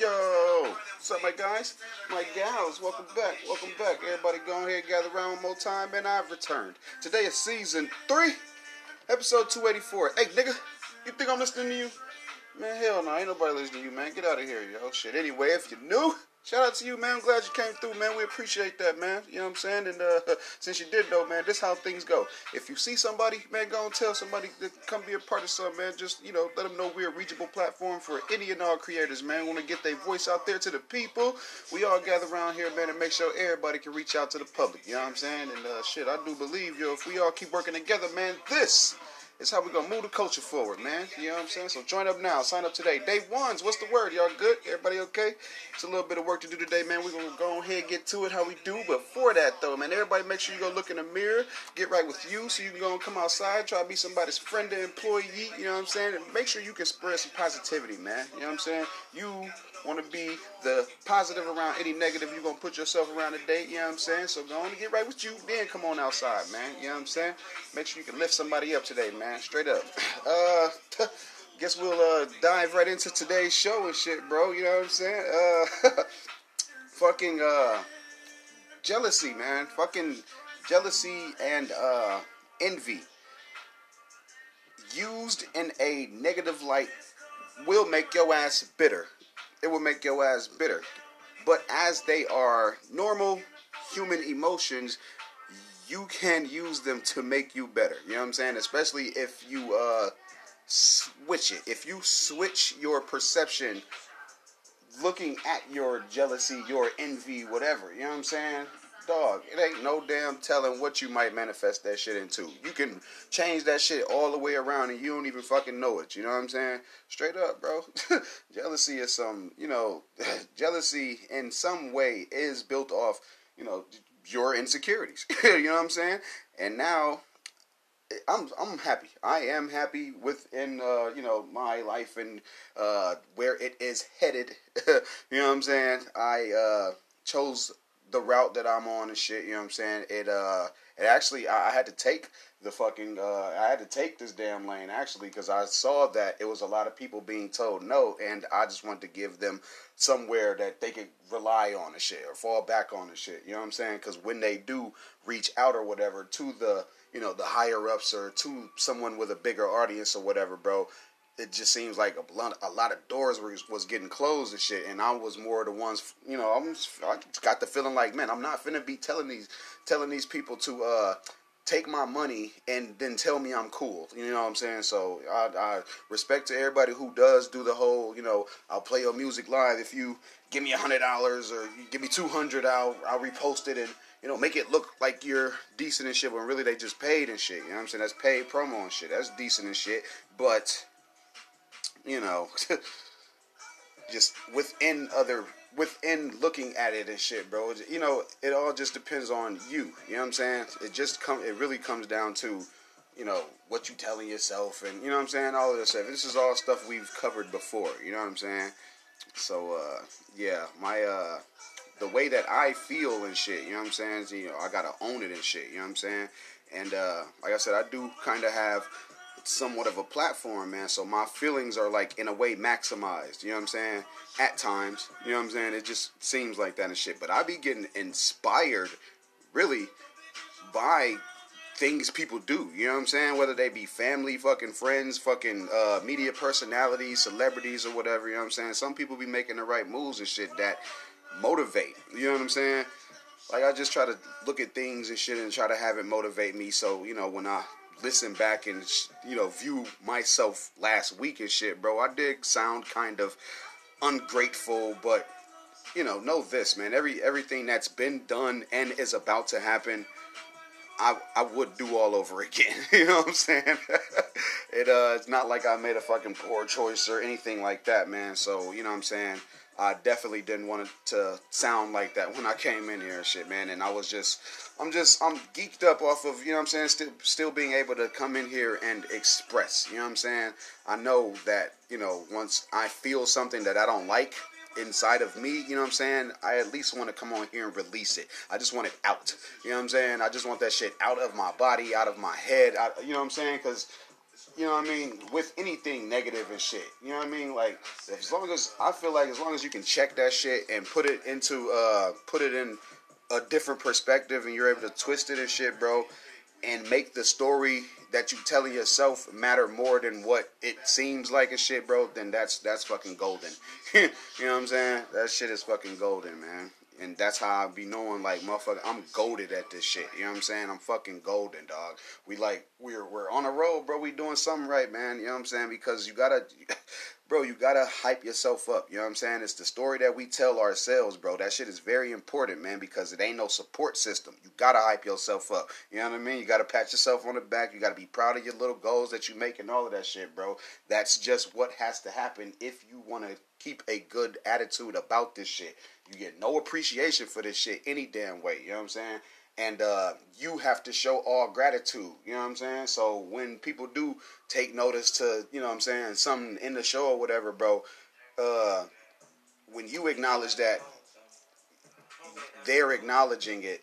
Yo, what's up, my guys? My gals, welcome back. Welcome back. Everybody go ahead, gather around one more time, and I've returned. Today is season three, episode 284. Hey, nigga, you think I'm listening to you? Man, hell no, ain't nobody listening to you, man. Get out of here, yo. Shit, anyway, if you're new, shout out to you, man. I'm glad you came through, man. We appreciate that, man. You know what I'm saying? And uh, since you did, though, man, this how things go. If you see somebody, man, go and tell somebody to come be a part of something, man. Just, you know, let them know we're a reachable platform for any and all creators, man. Want to get their voice out there to the people. We all gather around here, man, and make sure everybody can reach out to the public. You know what I'm saying? And uh, shit, I do believe, yo, if we all keep working together, man, this it's how we gonna move the culture forward, man. You know what I'm saying? So join up now. Sign up today. Day ones. What's the word? Y'all good? Everybody okay? It's a little bit of work to do today, man. We're gonna go ahead and get to it how we do. But for that though, man, everybody make sure you go look in the mirror, get right with you, so you can go and come outside, try to be somebody's friend or employee. You know what I'm saying? And make sure you can spread some positivity, man. You know what I'm saying? You want to be the positive around any negative you're going to put yourself around today, you know what I'm saying? So go on and get right with you, then come on outside, man. You know what I'm saying? Make sure you can lift somebody up today, man. Straight up. Uh, guess we'll uh, dive right into today's show and shit, bro. You know what I'm saying? Uh, fucking uh, jealousy, man. Fucking jealousy and uh, envy used in a negative light will make your ass bitter it will make your ass bitter. But as they are normal human emotions, you can use them to make you better. You know what I'm saying? Especially if you uh, switch it. If you switch your perception looking at your jealousy, your envy, whatever. You know what I'm saying? Dog, it ain't no damn telling what you might manifest that shit into. You can change that shit all the way around and you don't even fucking know it. You know what I'm saying? Straight up, bro. jealousy is some, you know, jealousy in some way is built off, you know, your insecurities. you know what I'm saying? And now I'm I'm happy. I am happy within uh, you know my life and uh, where it is headed. you know what I'm saying? I uh, chose the route that I'm on and shit. You know what I'm saying? It uh, it actually I, I had to take the fucking uh, I had to take this damn lane actually because I saw that it was a lot of people being told no, and I just wanted to give them somewhere that they could rely on and shit or fall back on and shit. You know what I'm saying? Because when they do reach out or whatever to the you know the higher ups or to someone with a bigger audience or whatever, bro, it just seems like a lot, a lot of doors was, was getting closed and shit, and I was more of the ones, you know, I'm, I got the feeling like, man, I'm not finna be telling these, telling these people to uh, take my money and then tell me I'm cool. You know what I'm saying? So I, I respect to everybody who does do the whole, you know, I'll play your music live if you give me a hundred dollars or you give me two hundred, I'll I'll repost it and you know, make it look like you're decent and shit when really they just paid and shit. You know what I'm saying? That's paid promo and shit. That's decent and shit. But you know, just within other within looking at it and shit, bro. You know, it all just depends on you. You know what I'm saying? It just come. It really comes down to, you know, what you telling yourself, and you know what I'm saying. All of this stuff. This is all stuff we've covered before. You know what I'm saying? So, uh, yeah, my uh, the way that I feel and shit. You know what I'm saying? You know, I gotta own it and shit. You know what I'm saying? And uh, like I said, I do kind of have somewhat of a platform, man. So my feelings are like in a way maximized. You know what I'm saying? At times, you know what I'm saying? It just seems like that and shit. But I be getting inspired, really, by things people do. You know what I'm saying? Whether they be family, fucking friends, fucking uh, media personalities, celebrities, or whatever. You know what I'm saying? Some people be making the right moves and shit that motivate. You know what I'm saying? Like I just try to look at things and shit and try to have it motivate me. So you know when I listen back and you know view myself last week and shit, bro, I did sound kind of ungrateful, but you know, know this, man. Every everything that's been done and is about to happen, I I would do all over again. you know what I'm saying? it uh, it's not like I made a fucking poor choice or anything like that, man. So you know what I'm saying. I definitely didn't want it to sound like that when I came in here and shit, man. And I was just, I'm just, I'm geeked up off of, you know what I'm saying, still, still being able to come in here and express, you know what I'm saying? I know that, you know, once I feel something that I don't like inside of me, you know what I'm saying, I at least want to come on here and release it. I just want it out, you know what I'm saying? I just want that shit out of my body, out of my head, out, you know what I'm saying? Because you know what I mean, with anything negative and shit. You know what I mean? Like as long as I feel like as long as you can check that shit and put it into uh put it in a different perspective and you're able to twist it and shit, bro, and make the story that you telling yourself matter more than what it seems like and shit, bro, then that's that's fucking golden. you know what I'm saying? That shit is fucking golden, man. And that's how I be knowing, like, motherfucker, I'm goaded at this shit. You know what I'm saying? I'm fucking golden, dog. We like, we're we're on a road, bro. We doing something right, man. You know what I'm saying? Because you gotta, bro, you gotta hype yourself up. You know what I'm saying? It's the story that we tell ourselves, bro. That shit is very important, man, because it ain't no support system. You gotta hype yourself up. You know what I mean? You gotta pat yourself on the back. You gotta be proud of your little goals that you make and all of that shit, bro. That's just what has to happen if you wanna keep a good attitude about this shit. You get no appreciation for this shit any damn way. You know what I'm saying? And uh, you have to show all gratitude. You know what I'm saying? So when people do take notice to, you know what I'm saying, something in the show or whatever, bro, uh, when you acknowledge that they're acknowledging it,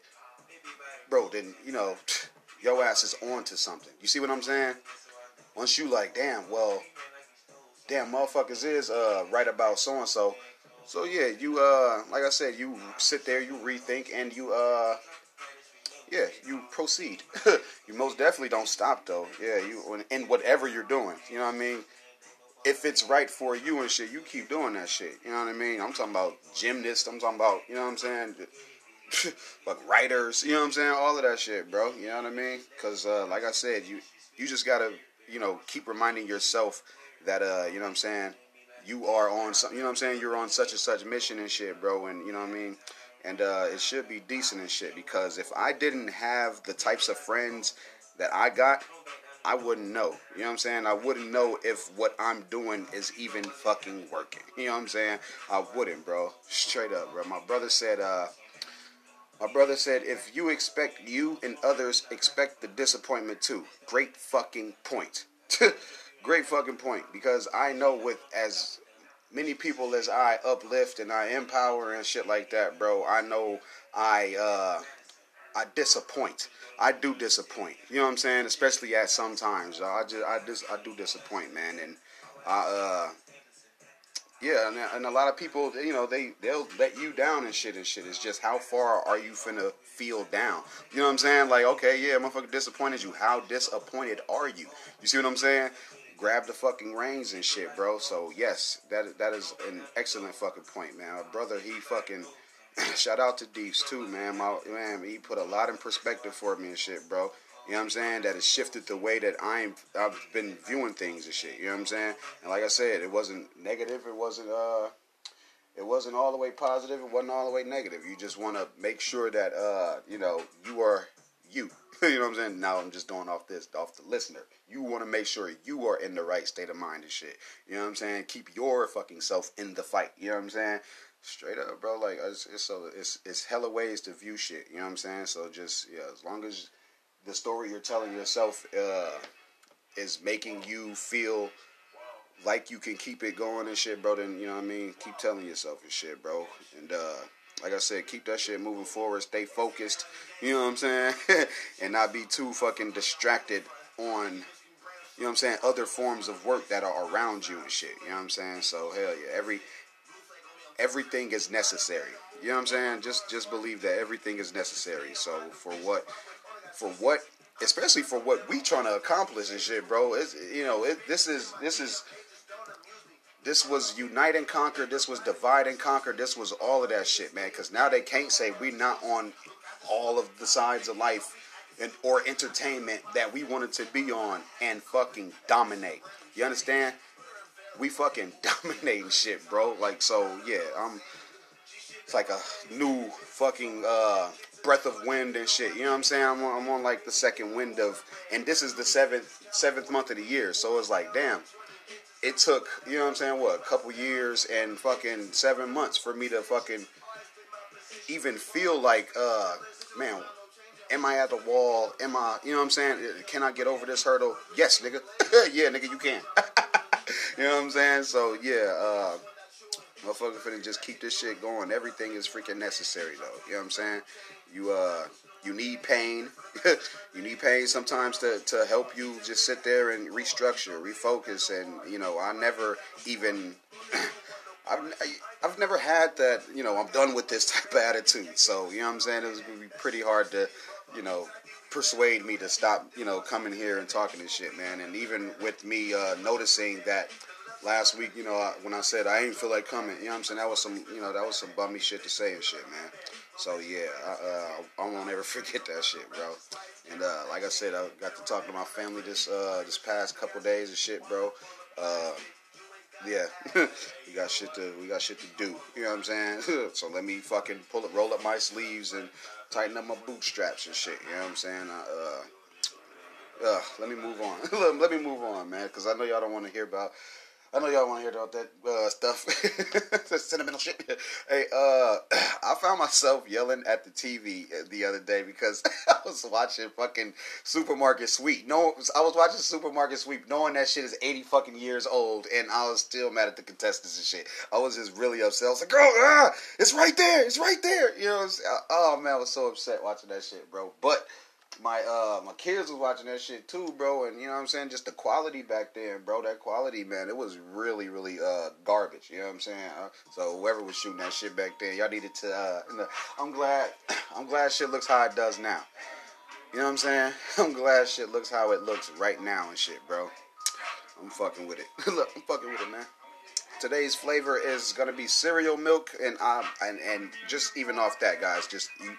bro, then, you know, your ass is on to something. You see what I'm saying? Once you like, damn, well, damn, motherfuckers is uh, right about so and so so yeah, you uh, like I said, you sit there, you rethink, and you uh, yeah, you proceed. you most definitely don't stop though. Yeah, you in whatever you're doing. You know what I mean? If it's right for you and shit, you keep doing that shit. You know what I mean? I'm talking about gymnasts. I'm talking about you know what I'm saying. like writers, you know what I'm saying? All of that shit, bro. You know what I mean? Because uh, like I said, you you just gotta you know keep reminding yourself that uh, you know what I'm saying you are on some, you know what I'm saying? You're on such and such mission and shit, bro. And you know what I mean? And uh, it should be decent and shit because if I didn't have the types of friends that I got, I wouldn't know. You know what I'm saying? I wouldn't know if what I'm doing is even fucking working. You know what I'm saying? I wouldn't, bro. Straight up, bro. My brother said, uh, my brother said, if you expect you and others expect the disappointment too. Great fucking point. Great fucking point because I know with as many people as I uplift and I empower and shit like that, bro, I know I uh I disappoint. I do disappoint. You know what I'm saying? Especially at sometimes. I just I just I do disappoint, man, and I uh yeah, and, and, a lot of people, you know, they they'll let you down and shit and shit. It's just how far are you finna feel down? You know what I'm saying? Like, okay, yeah, motherfucker disappointed you. How disappointed are you? You see what I'm saying? Grab the fucking reins and shit, bro. So yes, that that is an excellent fucking point, man. Brother, he fucking shout out to Deeps too, man. My man, he put a lot in perspective for me and shit, bro. You know what I'm saying? That has shifted the way that I'm I've been viewing things and shit. You know what I'm saying? And like I said, it wasn't negative. It wasn't uh it wasn't all the way positive. It wasn't all the way negative. You just want to make sure that uh you know you are you. you know what I'm saying? Now I'm just going off this, off the listener. You want to make sure you are in the right state of mind and shit. You know what I'm saying? Keep your fucking self in the fight. You know what I'm saying? Straight up, bro. Like it's, it's so it's it's hella ways to view shit. You know what I'm saying? So just yeah, as long as the story you're telling yourself uh, is making you feel like you can keep it going and shit, bro, then you know what I mean. Keep telling yourself and shit, bro. And uh, like I said, keep that shit moving forward. Stay focused. You know what I'm saying? and not be too fucking distracted on, you know what I'm saying, other forms of work that are around you and shit. You know what I'm saying? So hell yeah, every everything is necessary. You know what I'm saying? Just just believe that everything is necessary. So for what for what especially for what we trying to accomplish and shit, bro. It's you know, it, this is this is this was unite and conquer. This was divide and conquer. This was all of that shit, man. Because now they can't say we're not on all of the sides of life and or entertainment that we wanted to be on and fucking dominate. You understand? We fucking dominating shit, bro. Like so, yeah. I'm. It's like a new fucking uh, breath of wind and shit. You know what I'm saying? I'm on, I'm on like the second wind of, and this is the seventh seventh month of the year. So it's like, damn it took, you know what I'm saying, what, a couple years and fucking seven months for me to fucking even feel like, uh, man, am I at the wall? Am I, you know what I'm saying? Can I get over this hurdle? Yes, nigga. yeah, nigga, you can. you know what I'm saying? So, yeah, uh, motherfucker finna just keep this shit going. Everything is freaking necessary, though. You know what I'm saying? You, uh, you need pain. you need pain sometimes to, to help you just sit there and restructure, refocus, and you know I never even. I've, I've never had that, you know, I'm done with this type of attitude. So, you know what I'm saying? It was going to be pretty hard to, you know, persuade me to stop, you know, coming here and talking this shit, man. And even with me uh, noticing that last week, you know, when I said I ain't feel like coming, you know what I'm saying? That was some, you know, that was some bummy shit to say and shit, man. So yeah, I, uh, I won't ever forget that shit, bro. And uh, like I said, I got to talk to my family this uh, this past couple days and shit, bro. Uh, yeah, we got shit to we got shit to do. You know what I'm saying? so let me fucking pull it, roll up my sleeves and tighten up my bootstraps and shit. You know what I'm saying? uh, uh, let me move on. let me move on, man, because I know y'all don't want to hear about I know y'all want to hear about that uh, stuff, that sentimental shit. Hey, uh, I found myself yelling at the TV the other day because I was watching fucking Supermarket Sweep. No, I was watching Supermarket Sweep, knowing that shit is eighty fucking years old, and I was still mad at the contestants and shit. I was just really upset. I was like, "Girl, ah, it's right there, it's right there." You know, oh man, I was so upset watching that shit, bro. But my uh my kids was watching that shit too, bro, and you know what I'm saying, just the quality back then, bro. That quality, man, it was really, really uh garbage. You know what I'm saying? Uh, so whoever was shooting that shit back then, y'all needed to. uh I'm glad, I'm glad shit looks how it does now. You know what I'm saying? I'm glad shit looks how it looks right now and shit, bro. I'm fucking with it. Look, I'm fucking with it, man. Today's flavor is gonna be cereal milk, and um, and and just even off that, guys, just you,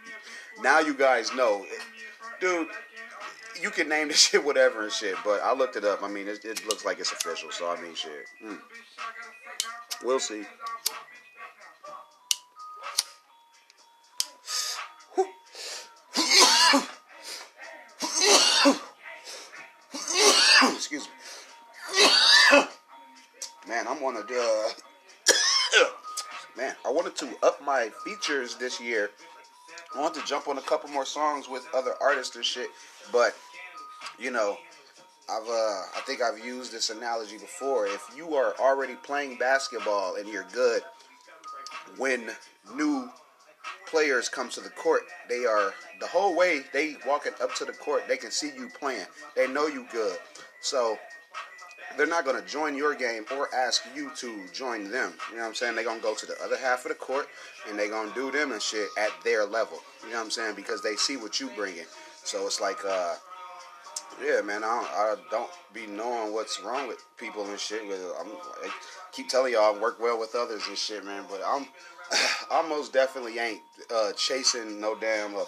now you guys know dude, you can name the shit whatever and shit, but I looked it up. I mean, it, it looks like it's official, so I mean, shit. Mm. We'll see. Excuse me. Man, I'm one of the. man, I wanted to up my features this year I want to jump on a couple more songs with other artists and shit, but you know, I've uh, I think I've used this analogy before. If you are already playing basketball and you're good, when new players come to the court, they are the whole way they walking up to the court, they can see you playing. They know you good. So they're not going to join your game or ask you to join them. You know what I'm saying? They're going to go to the other half of the court and they're going to do them and shit at their level. You know what I'm saying? Because they see what you bringing. So it's like, uh, yeah, man, I don't, I don't be knowing what's wrong with people and shit. I'm, I keep telling y'all I work well with others and shit, man. But I'm, I most definitely ain't uh, chasing no damn, uh,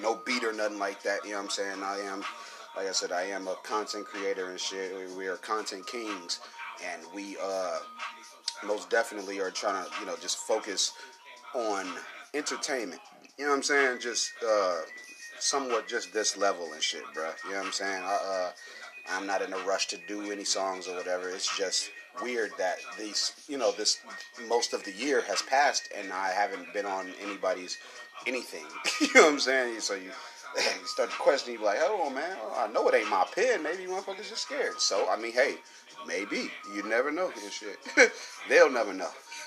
no beat or nothing like that. You know what I'm saying? I am like I said, I am a content creator and shit. We are content kings, and we uh, most definitely are trying to, you know, just focus on entertainment. You know what I'm saying? Just uh, somewhat just this level and shit, bro. You know what I'm saying? I, uh, I'm not in a rush to do any songs or whatever. It's just weird that these, you know, this most of the year has passed and I haven't been on anybody's anything. you know what I'm saying? So you you start to question, you be like, hold on, man, I know it ain't my pen. Maybe motherfuckers just scared. So, I mean, hey, maybe. You never know and shit. They'll never know.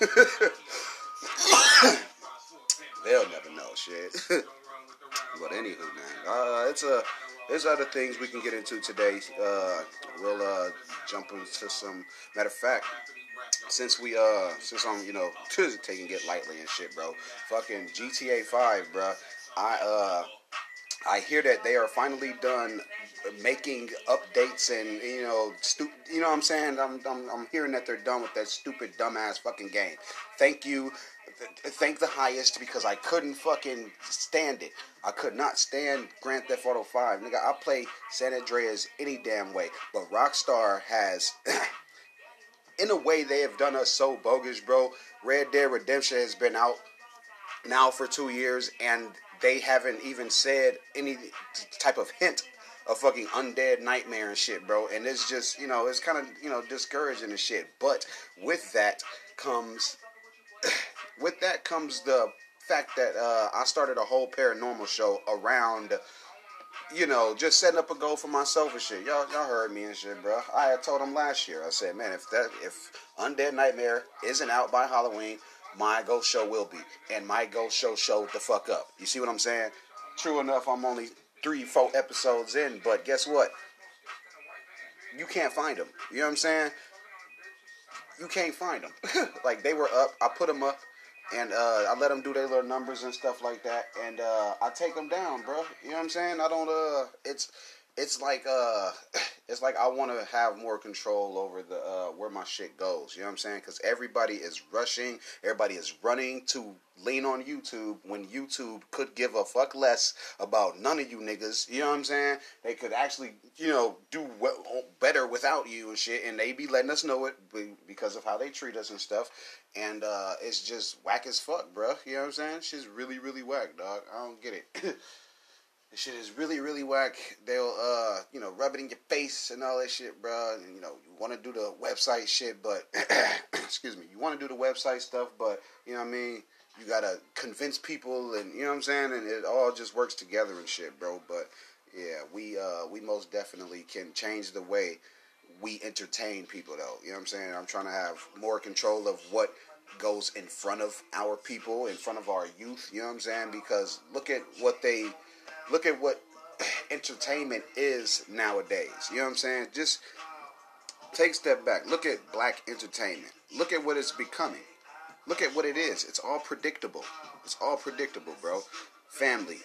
They'll never know shit. but anywho, man, uh, it's a there's other things we can get into today. Uh, we'll uh, jump into some. Matter of fact, since we uh, since I'm you know taking it lightly and shit, bro. Fucking GTA Five, bro. I uh I hear that they are finally done making updates and you know, you know what I'm saying? I'm, I'm, I'm hearing that they're done with that stupid dumbass fucking game. Thank you. Thank the highest because I couldn't fucking stand it. I could not stand Grand Theft Auto 5. Nigga, I play San Andreas any damn way. But Rockstar has in a way they have done us so bogus, bro. Red Dead Redemption has been out now for two years and they haven't even said any type of hint of fucking undead nightmare and shit, bro. And it's just, you know, it's kind of, you know, discouraging and shit. But with that comes, with that comes the fact that uh, I started a whole paranormal show around, you know, just setting up a goal for myself and shit. Y'all, y'all heard me and shit, bro. I had told them last year. I said, man, if that, if Undead Nightmare isn't out by Halloween, my ghost show will be. And my ghost show showed the fuck up. You see what I'm saying? true enough, I'm only three, four episodes in, but guess what? You can't find them. You know what I'm saying? You can't find them. like they were up. I put them up, and uh, I let them do their little numbers and stuff like that, and uh, I take them down, bro. You know what I'm saying? I don't. Uh, it's it's like uh it's like I want to have more control over the uh where my shit goes. You know what I'm saying? Cuz everybody is rushing, everybody is running to lean on YouTube when YouTube could give a fuck less about none of you niggas. You know what I'm saying? They could actually, you know, do well, better without you and shit and they be letting us know it because of how they treat us and stuff. And uh it's just whack as fuck, bro. You know what I'm saying? Shit's really really whack, dog. I don't get it. This shit is really, really whack. They'll, uh, you know, rub it in your face and all that shit, bro. And, you know, you want to do the website shit, but, excuse me, you want to do the website stuff, but, you know what I mean? You got to convince people and, you know what I'm saying? And it all just works together and shit, bro. But, yeah, we, uh, we most definitely can change the way we entertain people, though. You know what I'm saying? I'm trying to have more control of what goes in front of our people, in front of our youth, you know what I'm saying? Because look at what they look at what entertainment is nowadays. You know what I'm saying? Just take a step back. Look at black entertainment. Look at what it's becoming. Look at what it is. It's all predictable. It's all predictable, bro. Family.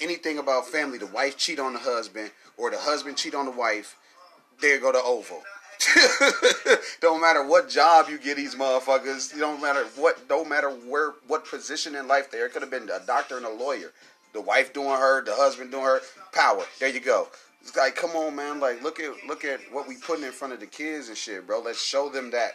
Anything about family, the wife cheat on the husband or the husband cheat on the wife, there go the oval. don't matter what job you get these motherfuckers. You don't matter what don't matter where what position in life there. It could have been a doctor and a lawyer the wife doing her, the husband doing her. Power. There you go. It's like, come on, man. Like, look at look at what we putting in front of the kids and shit, bro. Let's show them that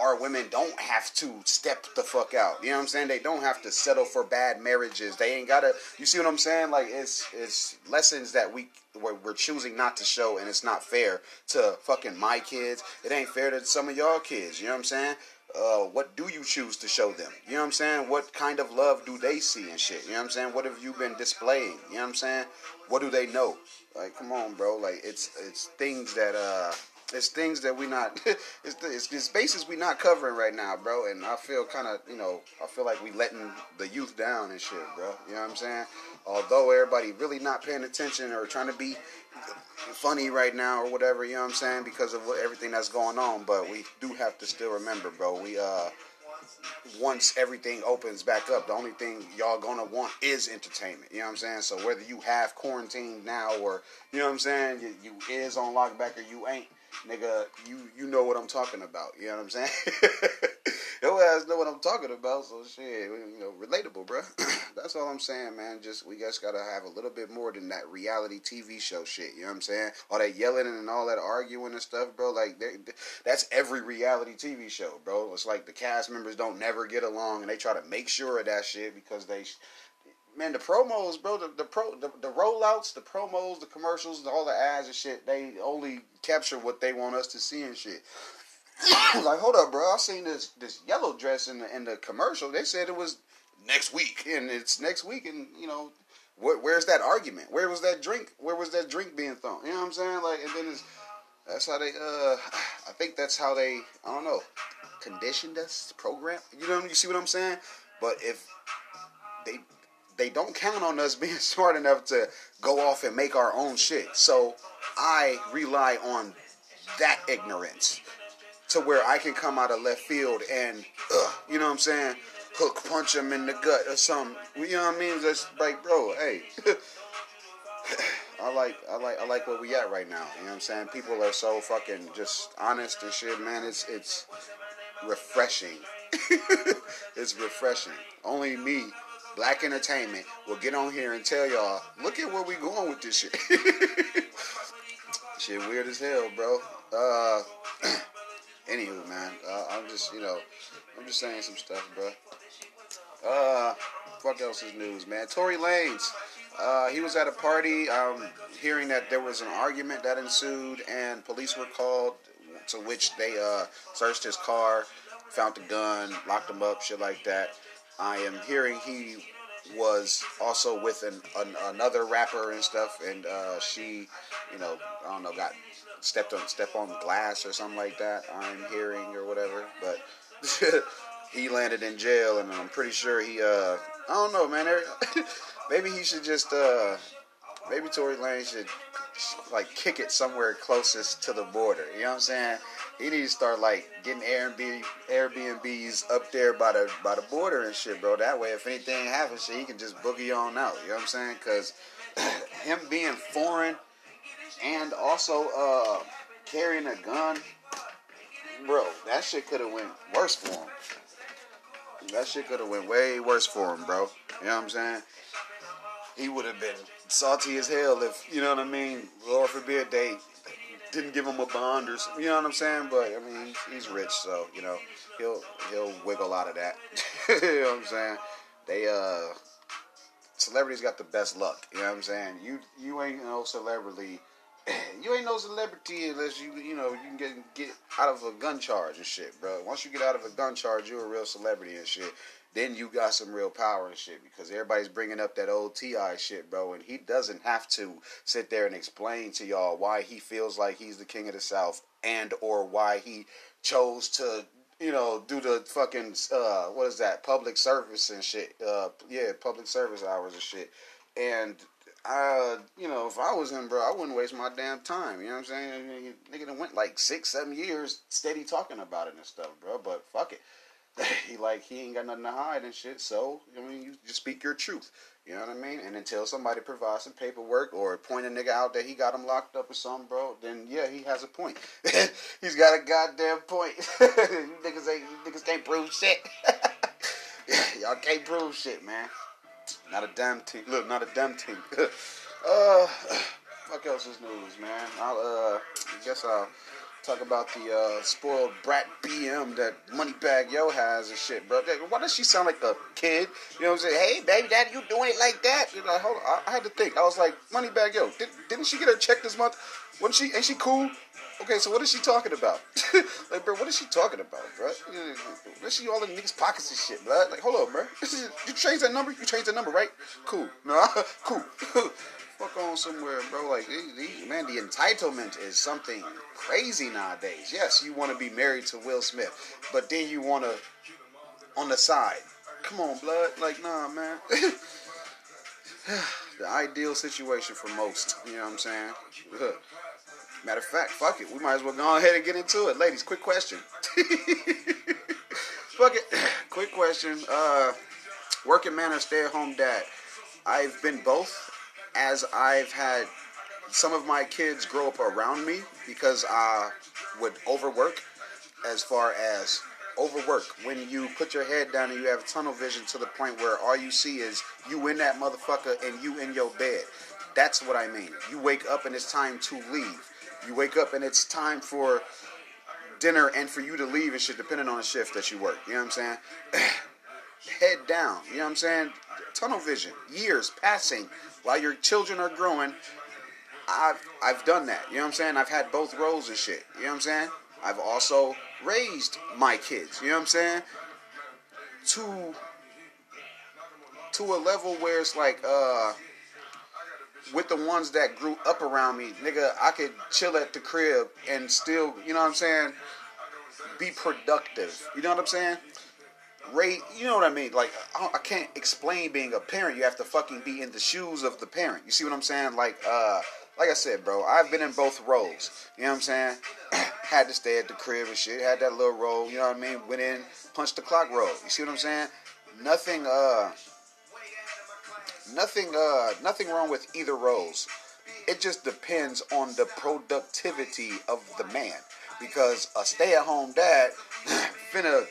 our women don't have to step the fuck out. You know what I'm saying? They don't have to settle for bad marriages. They ain't gotta. You see what I'm saying? Like, it's it's lessons that we we're, we're choosing not to show, and it's not fair to fucking my kids. It ain't fair to some of y'all kids. You know what I'm saying? Uh, what do you choose to show them? You know what I'm saying? What kind of love do they see and shit? You know what I'm saying? What have you been displaying? You know what I'm saying? What do they know? Like, come on, bro. Like, it's it's things that uh, it's things that we not it's it's, it's bases we not covering right now, bro. And I feel kind of you know I feel like we letting the youth down and shit, bro. You know what I'm saying? Although everybody really not paying attention or trying to be funny right now or whatever, you know what I'm saying, because of what, everything that's going on. But we do have to still remember, bro. We uh, once everything opens back up, the only thing y'all gonna want is entertainment. You know what I'm saying? So whether you have quarantine now or you know what I'm saying, you, you is on lockback or you ain't, nigga, you you know what I'm talking about. You know what I'm saying? Your ass know what I'm talking about, so shit, you know, relatable, bro. That's all I'm saying, man. Just we just gotta have a little bit more than that reality TV show shit. You know what I'm saying? All that yelling and all that arguing and stuff, bro. Like that's every reality TV show, bro. It's like the cast members don't never get along, and they try to make sure of that shit because they man, the promos, bro, the the pro, the, the rollouts, the promos, the commercials, all the ads and shit, they only capture what they want us to see and shit. like, hold up, bro, I seen this this yellow dress in the in the commercial. They said it was next week, and it's next week, and you know, wh- where's that argument? Where was that drink? Where was that drink being thrown? You know what I'm saying? Like, and then it's that's how they. uh I think that's how they. I don't know. Conditioned us, program. You know, you see what I'm saying? But if they they don't count on us being smart enough to go off and make our own shit. So I rely on that ignorance to where I can come out of left field and, you know what I'm saying, hook punch him in the gut or something. You know what I mean? Just like, bro, hey. I like I like I like where we at right now. You know what I'm saying? People are so fucking just honest and shit, man. It's it's refreshing. it's refreshing. Only me Black Entertainment will get on here and tell y'all, look at where we going with this shit. shit weird as hell, bro. Uh, anywho, man, uh, I'm just, you know, I'm just saying some stuff, bro. Uh, fuck else is news, man. Tory Lanez, uh, he was at a party, um, hearing that there was an argument that ensued, and police were called, to which they uh, searched his car, found the gun, locked him up, shit like that. I am hearing he was also with an, an another rapper and stuff, and uh, she, you know, I don't know, got stepped on step on glass or something like that. I'm hearing or whatever, but he landed in jail, and I'm pretty sure he uh I don't know, man. maybe he should just uh, maybe Tory Lanez should like kick it somewhere closest to the border. You know what I'm saying? He needs to start like getting Airbnb Airbnbs up there by the by the border and shit, bro. That way, if anything happens, shit, he can just boogie on out. You know what I'm saying? Because him being foreign and also uh, carrying a gun, bro, that shit could have went worse for him. That shit could have went way worse for him, bro. You know what I'm saying? He would have been salty as hell if you know what I mean. Lord forbid they didn't give him a bond or something. You know what I'm saying? But I mean, he's rich, so you know he'll he'll wiggle out of that. you know what I'm saying? They uh, celebrities got the best luck. You know what I'm saying? You you ain't no celebrity. You ain't no celebrity unless you you know you can get get out of a gun charge and shit, bro. Once you get out of a gun charge, you're a real celebrity and shit then you got some real power and shit because everybody's bringing up that old T.I. shit, bro, and he doesn't have to sit there and explain to y'all why he feels like he's the king of the South and or why he chose to you know do the fucking uh what is that public service and shit uh yeah public service hours and shit and uh, you know, if I was him, bro, I wouldn't waste my damn time. You know what I'm saying? Nigga went like six, seven years steady talking about it and stuff, bro. But fuck it. He like he ain't got nothing to hide and shit. So I mean, you just speak your truth. You know what I mean? And until somebody provides some paperwork or point a nigga out that he got him locked up or something, bro, then yeah, he has a point. He's got a goddamn point. you niggas ain't you niggas can't prove shit. Y'all can't prove shit, man. Not a damn thing. Look, not a damn thing. uh, fuck else is news, man. I'll uh, I guess I'll Talk about the uh, spoiled brat BM that Moneybagg Yo has and shit, bro. Why does she sound like a kid? You know what I'm saying? Hey, baby, daddy, you doing it like that? You know, hold on. I, I had to think. I was like, Moneybagg Yo, did, didn't she get her check this month? Wasn't she? Ain't she cool? Okay, so what is she talking about? like, bro, what is she talking about, bro? Where's she all in niggas' pockets and shit, bro? Like, hold on, bro. you changed that number? You changed that number, right? Cool. No, cool fuck on somewhere, bro. Like, man, the entitlement is something crazy nowadays. Yes, you want to be married to Will Smith, but then you want to on the side. Come on, blood. Like, nah, man. the ideal situation for most. You know what I'm saying? Matter of fact, fuck it. We might as well go ahead and get into it. Ladies, quick question. fuck it. quick question. Uh, working man or stay at home dad? I've been both as I've had some of my kids grow up around me because I would overwork as far as overwork when you put your head down and you have tunnel vision to the point where all you see is you in that motherfucker and you in your bed. That's what I mean. You wake up and it's time to leave. You wake up and it's time for dinner and for you to leave and shit, depending on the shift that you work. You know what I'm saying? head down. You know what I'm saying? Tunnel vision. Years passing while your children are growing, I've I've done that. You know what I'm saying? I've had both roles and shit. You know what I'm saying? I've also raised my kids. You know what I'm saying? To to a level where it's like uh with the ones that grew up around me, nigga, I could chill at the crib and still, you know what I'm saying, be productive. You know what I'm saying? Raise, you know what I mean? Like, I, I, can't explain being a parent. You have to fucking be in the shoes of the parent. You see what I'm saying? Like, uh, like I said, bro, I've been in both roles. You know what I'm saying? had to stay at the crib and shit. Had that little role. You know what I mean? Went in, punched the clock roll. You see what I'm saying? Nothing, uh, nothing, uh, nothing wrong with either roles. It just depends on the productivity of the man. Because a stay-at-home dad finna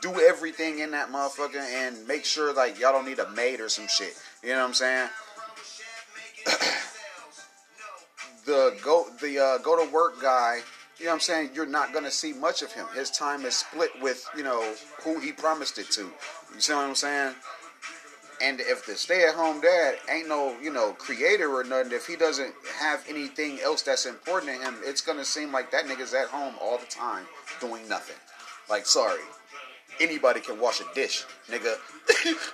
do everything in that motherfucker and make sure like y'all don't need a maid or some shit. You know what I'm saying? the go the uh, go to work guy, you know what I'm saying? You're not gonna see much of him. His time is split with you know who he promised it to. You see what I'm saying? And if the stay-at-home dad ain't no, you know, creator or nothing, if he doesn't have anything else that's important to him, it's gonna seem like that nigga's at home all the time doing nothing. Like, sorry, anybody can wash a dish, nigga.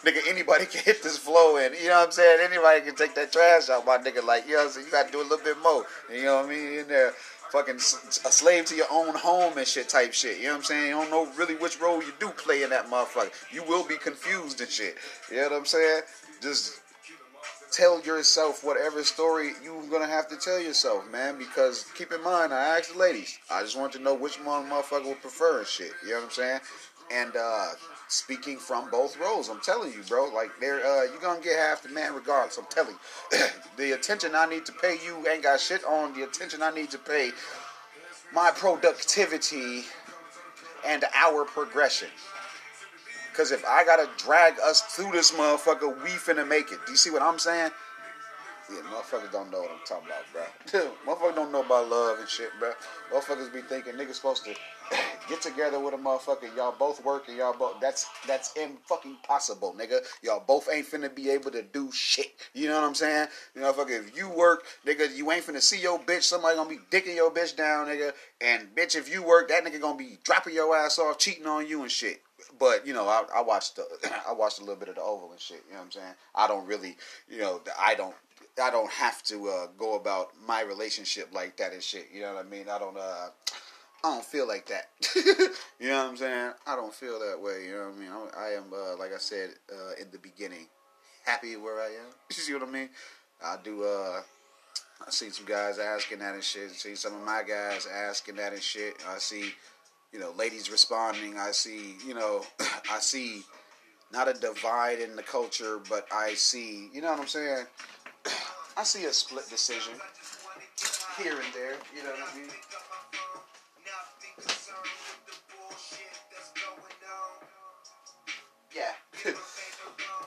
nigga, anybody can hit this flow and you know what I'm saying? Anybody can take that trash out, my nigga. Like, you know what I'm saying? You gotta do a little bit more. You know what I mean? In there. fucking a slave to your own home and shit type shit. You know what I'm saying? You don't know really which role you do play in that motherfucker. You will be confused and shit. You know what I'm saying? Just tell yourself whatever story you're gonna have to tell yourself, man. Because keep in mind, I asked the ladies. I just want to know which one motherfucker would prefer and shit. You know what I'm saying? And uh speaking from both roles, I'm telling you, bro. Like they're uh you're gonna get half the man regardless. I'm telling you. the attention I need to pay you ain't got shit on the attention I need to pay my productivity and our progression. Because if I gotta drag us through this motherfucker, we finna make it. Do you see what I'm saying? Yeah, motherfuckers don't know what I'm talking about, bro. motherfuckers don't know about love and shit, bro. Motherfuckers be thinking niggas supposed to get together with a motherfucker. Y'all both work and y'all both. That's that's fucking possible, nigga. Y'all both ain't finna be able to do shit. You know what I'm saying? You know. If you work, nigga, you ain't finna see your bitch. Somebody gonna be dicking your bitch down, nigga. And bitch, if you work, that nigga gonna be dropping your ass off, cheating on you and shit but you know, I, I watched the, I watched a little bit of the Oval and shit. You know what I'm saying? I don't really, you know, I don't, I don't have to uh, go about my relationship like that and shit. You know what I mean? I don't, uh, I don't feel like that. you know what I'm saying? I don't feel that way. You know what I mean? I, I am, uh, like I said uh, in the beginning, happy where I am. You see what I mean? I do. uh I see some guys asking that and shit. I see some of my guys asking that and shit. I see you know, ladies responding. I see, you know, I see not a divide in the culture, but I see, you know what I'm saying? I see a split decision here and there. You know what I mean? Yeah.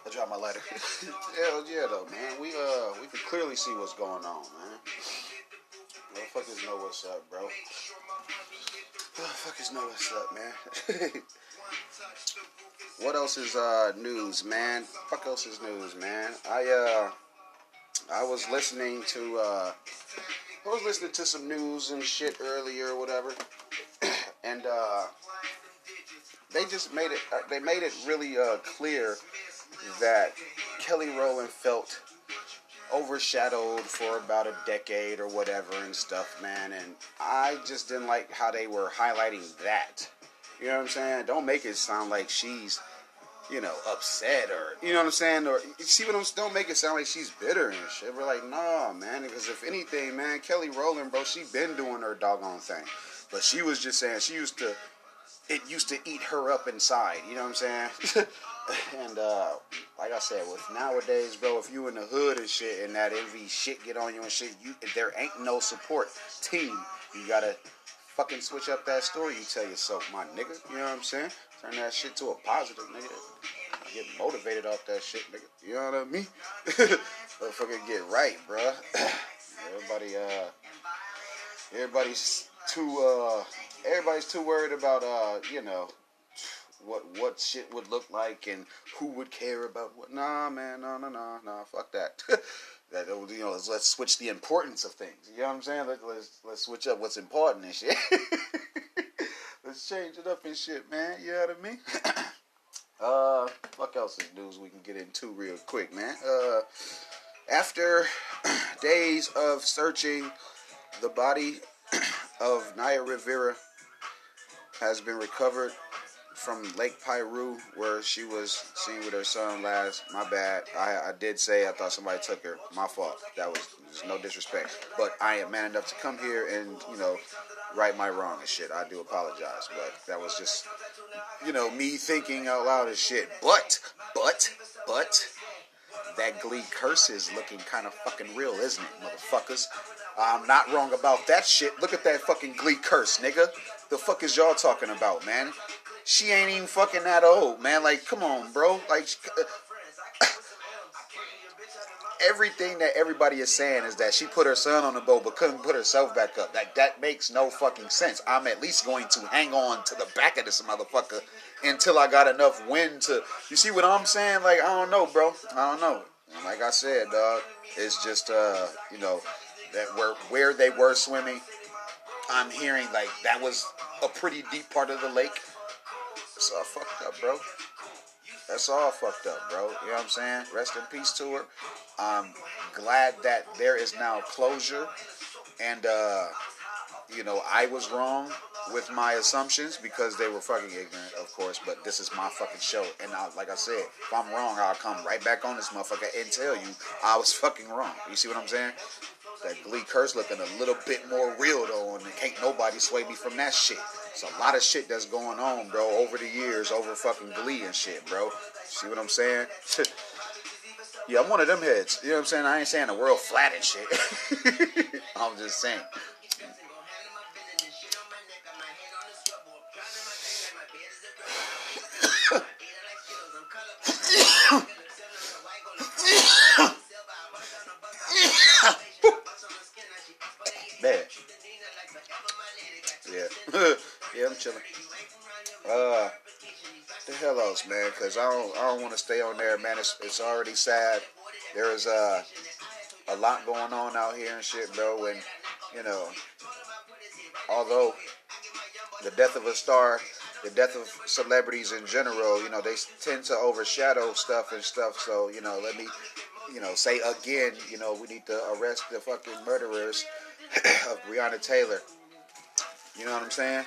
I dropped my lighter. Hell yeah, though, man. We uh, we can clearly see what's going on, man. Motherfuckers know what's up, bro. Motherfuckers know what's up, man. what else is uh news, man? Fuck else is news, man. I uh I was listening to uh I was listening to some news and shit earlier or whatever. and uh they just made it uh, they made it really uh clear that Kelly Rowland felt overshadowed for about a decade or whatever and stuff, man. And I just didn't like how they were highlighting that. You know what I'm saying? Don't make it sound like she's, you know, upset or you know what I'm saying, or see what I'm. Don't make it sound like she's bitter and shit. We're like, nah, man. Because if anything, man, Kelly Rowland, bro, she been doing her doggone thing, but she was just saying she used to. It used to eat her up inside. You know what I'm saying? and uh, like I said, with nowadays, bro, if you in the hood and shit, and that envy shit get on you and shit, you there ain't no support team. You gotta fucking switch up that story. You tell yourself, my nigga. You know what I'm saying? Turn that shit to a positive, nigga. Get motivated off that shit, nigga. You know what I mean? fucking get right, bro. Everybody, uh, everybody's too, uh, everybody's too worried about, uh, you know what what shit would look like and who would care about what. Nah, man, nah, nah, no, no, fuck that. that you know, let's, let's, switch the importance of things. You know what I'm saying? Let, let's let's switch up what's important and shit. let's change it up and shit, man. You what I mean? uh, fuck else is news we can get into real quick, man. Uh, after days of searching, the body of Naya Rivera has been recovered from Lake Piru where she was seen with her son last. My bad. I, I did say I thought somebody took her. My fault. That was no disrespect. But I am man enough to come here and, you know, right my wrong and shit. I do apologize. But that was just, you know, me thinking out loud and shit. But, but, but, that Glee curse is looking kind of fucking real, isn't it, motherfuckers? I'm not wrong about that shit. Look at that fucking Glee curse, nigga. The fuck is y'all talking about, man? she ain't even fucking that old, man. Like, come on, bro. Like, everything that everybody is saying is that she put her son on the boat but couldn't put herself back up. That that makes no fucking sense. I'm at least going to hang on to the back of this motherfucker until I got enough wind to. You see what I'm saying? Like, I don't know, bro. I don't know. Like I said, dog, it's just uh, you know, that where where they were swimming. I'm hearing like that was a pretty deep part of the lake So I fucked up, bro. That's all fucked up, bro. You know what I'm saying? Rest in peace to her. I'm glad that there is now closure. And uh, you know, I was wrong with my assumptions because they were fucking ignorant, of course. But this is my fucking show, and I, like I said, if I'm wrong, I'll come right back on this motherfucker and tell you I was fucking wrong. You see what I'm saying? That Glee curse looking a little bit more real though, and can't nobody sway me from that shit. It's a lot of shit that's going on, bro, over the years, over fucking Glee and shit, bro. See what I'm saying? yeah, I'm one of them heads. You know what I'm saying? I ain't saying the world flat and shit. I'm just saying. Because I don't, I don't want to stay on there, man. It's, it's already sad. There is uh, a lot going on out here and shit, bro. And you know, although the death of a star, the death of celebrities in general, you know, they tend to overshadow stuff and stuff. So you know, let me, you know, say again, you know, we need to arrest the fucking murderers of Breonna Taylor. You know what I'm saying?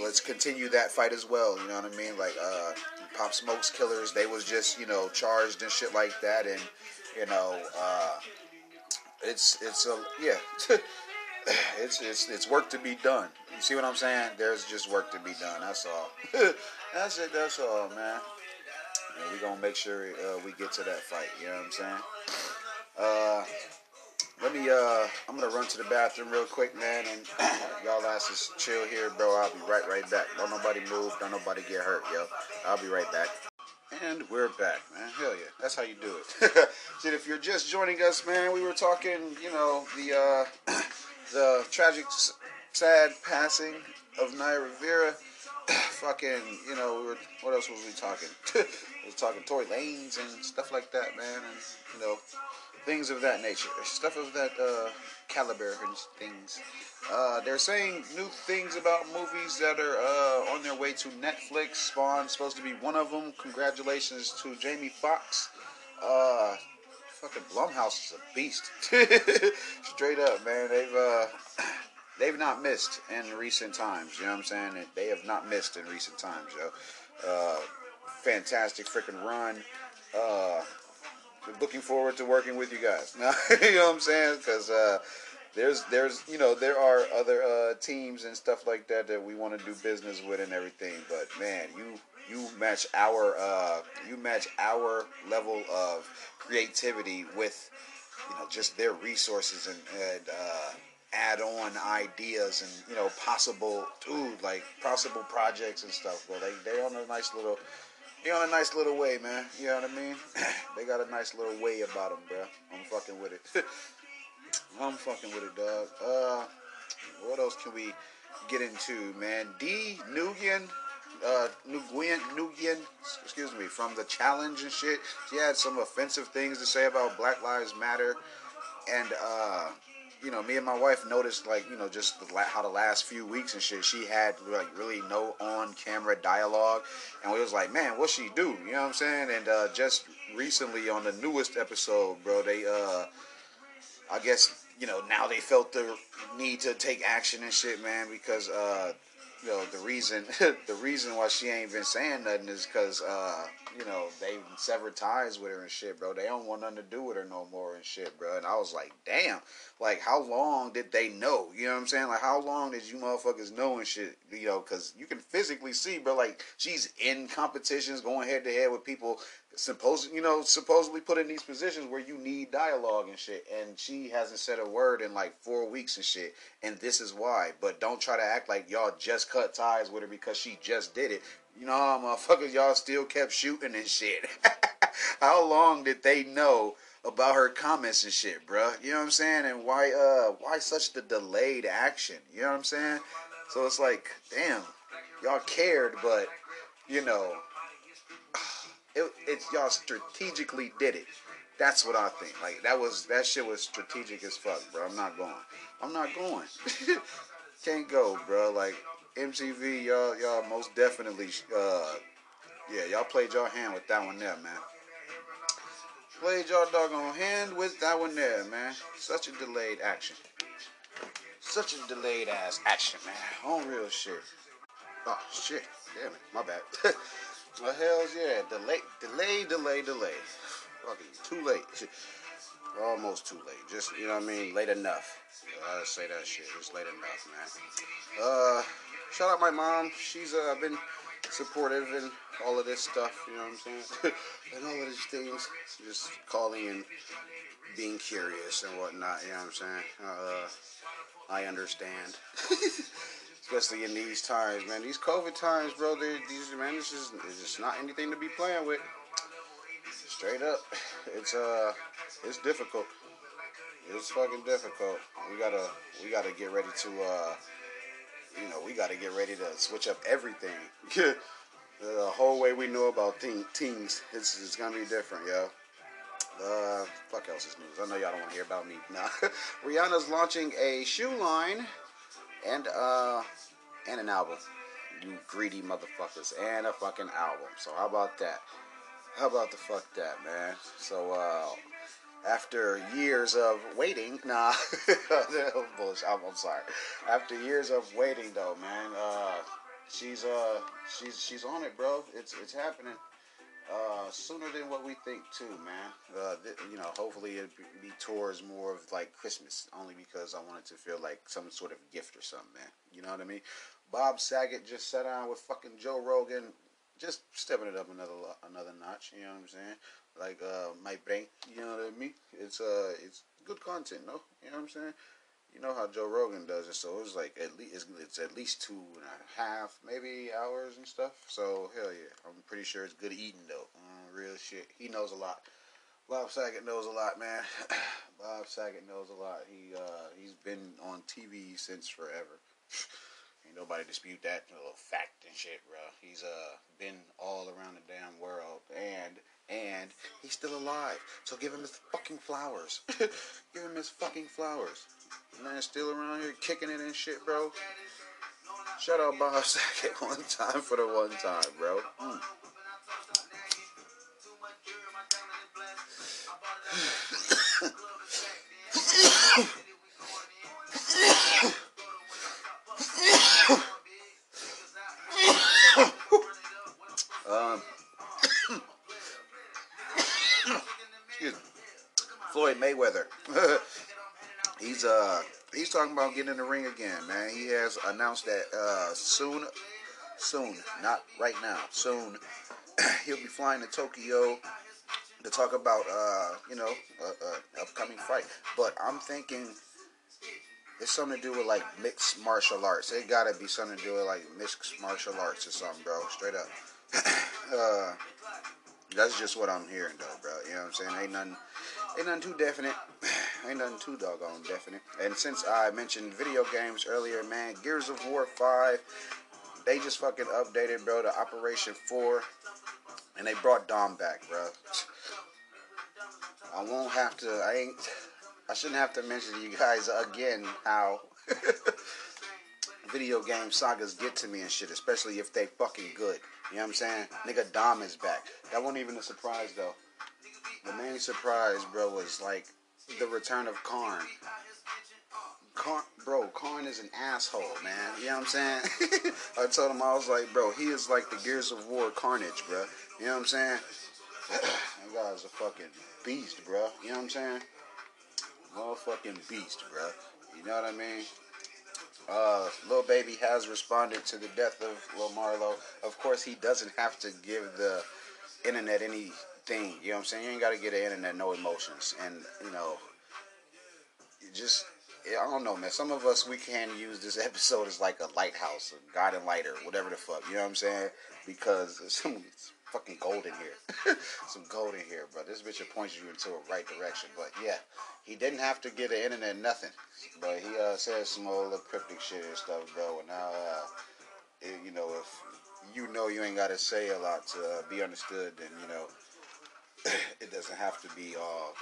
Let's continue that fight as well. You know what I mean? Like uh, Pop Smoke's killers, they was just you know charged and shit like that, and you know, uh, it's it's a yeah, it's it's it's work to be done. You see what I'm saying? There's just work to be done. That's all. that's it. That's all, man. And we gonna make sure uh, we get to that fight. You know what I'm saying? Uh, let me, uh, I'm gonna run to the bathroom real quick, man, and y'all asses chill here, bro. I'll be right, right back. Don't nobody move, don't nobody get hurt, yo. I'll be right back. And we're back, man. Hell yeah, that's how you do it. See, if you're just joining us, man, we were talking, you know, the uh, the tragic, sad passing of Naya Rivera. Fucking, you know, we were. What else was we talking? we was talking Tory Lanez and stuff like that, man, and you know things of that nature, stuff of that uh, caliber and things. Uh, they're saying new things about movies that are uh, on their way to Netflix. Spawn's supposed to be one of them. Congratulations to Jamie Foxx. Uh, fucking Blumhouse is a beast. Straight up, man. They've uh, they've not missed in recent times. You know what I'm saying? They have not missed in recent times, yo. Uh, fantastic freaking run. Uh, looking forward to working with you guys. you know what I'm saying? Because uh, there's there's you know there are other uh, teams and stuff like that that we want to do business with and everything. But man, you you match our uh, you match our level of creativity with you know just their resources and, and uh, add on ideas and you know possible dude like possible projects and stuff. Well, they they on a nice little he on a nice little way, man. You know what I mean? they got a nice little way about him, bro. I'm fucking with it. I'm fucking with it, dog. Uh, what else can we get into, man? Dee Nguyen, uh, Nguyen, Nguyen, excuse me, from the challenge and shit. She had some offensive things to say about Black Lives Matter, and uh, you know, me and my wife noticed like you know just the, how the last few weeks and shit she had like really no on camera dialogue, and we was like, man, what she do? You know what I'm saying? And uh, just recently on the newest episode, bro, they uh, I guess you know now they felt the need to take action and shit, man, because uh, you know the reason the reason why she ain't been saying nothing is because uh, you know they severed ties with her and shit, bro. They don't want nothing to do with her no more and shit, bro. And I was like, damn, like how long did they know? You know what I'm saying? Like how long did you motherfuckers know and shit? You know, because you can physically see, bro. Like she's in competitions, going head to head with people supposed you know supposedly put in these positions where you need dialogue and shit and she hasn't said a word in like four weeks and shit and this is why. But don't try to act like y'all just cut ties with her because she just did it. You know motherfuckers y'all still kept shooting and shit. How long did they know about her comments and shit bruh? You know what i'm saying? And why uh why such the delayed action? You know what i'm saying? So it's like damn y'all cared but you know it, it's y'all strategically did it. That's what I think. Like that was that shit was strategic as fuck, bro. I'm not going. I'm not going. Can't go, bro. Like MTV, y'all, y'all most definitely, uh, yeah, y'all played your hand with that one there, man. Played y'all doggone hand with that one there, man. Such a delayed action. such a delayed ass action, man. On real shit. Oh shit. Damn it. My bad. the hell's yeah. Delay, delay, delay, delay. Fucking too late. Almost too late. Just you know what I mean. Late enough. I say that shit. It's late enough, man. Uh, shout out my mom. She's uh been supportive and all of this stuff. You know what I'm saying? and all of these things. Just calling and being curious and whatnot. You know what I'm saying? Uh, I understand. Especially in these times, man. These COVID times, bro. These man, this is it's just not anything to be playing with. Straight up, it's uh, it's difficult. It's fucking difficult. We gotta, we gotta get ready to, uh, you know, we gotta get ready to switch up everything. the whole way we know about teen, teens, it's, it's gonna be different, yo. Uh, fuck else is news. I know y'all don't want to hear about me. Nah. Rihanna's launching a shoe line and uh and an album. You greedy motherfuckers. And a fucking album. So how about that? How about the fuck that, man? So uh after years of waiting, nah, bullshit. I'm, I'm, sorry. After years of waiting, though, man, uh, she's uh, she's she's on it, bro. It's it's happening uh, sooner than what we think too, man. Uh, th- you know, hopefully it be towards more of like Christmas, only because I want it to feel like some sort of gift or something, man. You know what I mean? Bob Saget just sat down with fucking Joe Rogan, just stepping it up another another notch. You know what I'm saying? Like uh, my brain, you know what I mean? It's uh, it's good content, no? You know what I'm saying? You know how Joe Rogan does it, so it's like at least it's, it's, at least two and a half, maybe hours and stuff. So hell yeah, I'm pretty sure it's good eating though. Uh, real shit. He knows a lot. Bob Saget knows a lot, man. Bob Saget knows a lot. He uh, he's been on TV since forever. Ain't nobody dispute that little fact and shit, bro. He's uh been all around the damn world and and he's still alive. So give him his fucking flowers. give him his fucking flowers. Man, still around here kicking it and shit, bro. Shout out Bob Saget one time for the one time, bro. Mm. um, me. Floyd Mayweather. He's uh he's talking about getting in the ring again, man. He has announced that uh, soon, soon, not right now, soon, he'll be flying to Tokyo to talk about uh, you know uh, uh, upcoming fight. But I'm thinking it's something to do with like mixed martial arts. It gotta be something to do with like mixed martial arts or something, bro. Straight up. uh, that's just what I'm hearing, though, bro. You know what I'm saying? Ain't nothing, ain't nothing too definite. ain't nothing too doggone definite. And since I mentioned video games earlier, man, Gears of War 5, they just fucking updated, bro, to Operation 4, and they brought Dom back, bro. I won't have to, I ain't, I shouldn't have to mention to you guys again how video game sagas get to me and shit, especially if they fucking good. You know what I'm saying? Nigga Dom is back. That wasn't even a surprise though. The main surprise, bro, was like the return of Karn. Karn, bro, Karn is an asshole, man. You know what I'm saying? I told him I was like, bro, he is like the Gears of War Carnage, bro. You know what I'm saying? that guy's a fucking beast, bro. You know what I'm saying? Motherfucking beast, bro. You know what I mean? Uh, Lil Baby has responded to the death of Lil Marlo. Of course, he doesn't have to give the internet anything. You know what I'm saying? You ain't got to get the internet no emotions. And, you know, just, I don't know, man. Some of us, we can use this episode as like a lighthouse, a guiding lighter, whatever the fuck. You know what I'm saying? Because some fucking gold in here. some gold in here, bro. This bitch points you into a right direction. But yeah, he didn't have to get the internet nothing. But he uh, said some old cryptic shit and stuff, bro. And now, uh, it, you know, if you know you ain't got to say a lot to uh, be understood, then, you know, it doesn't have to be all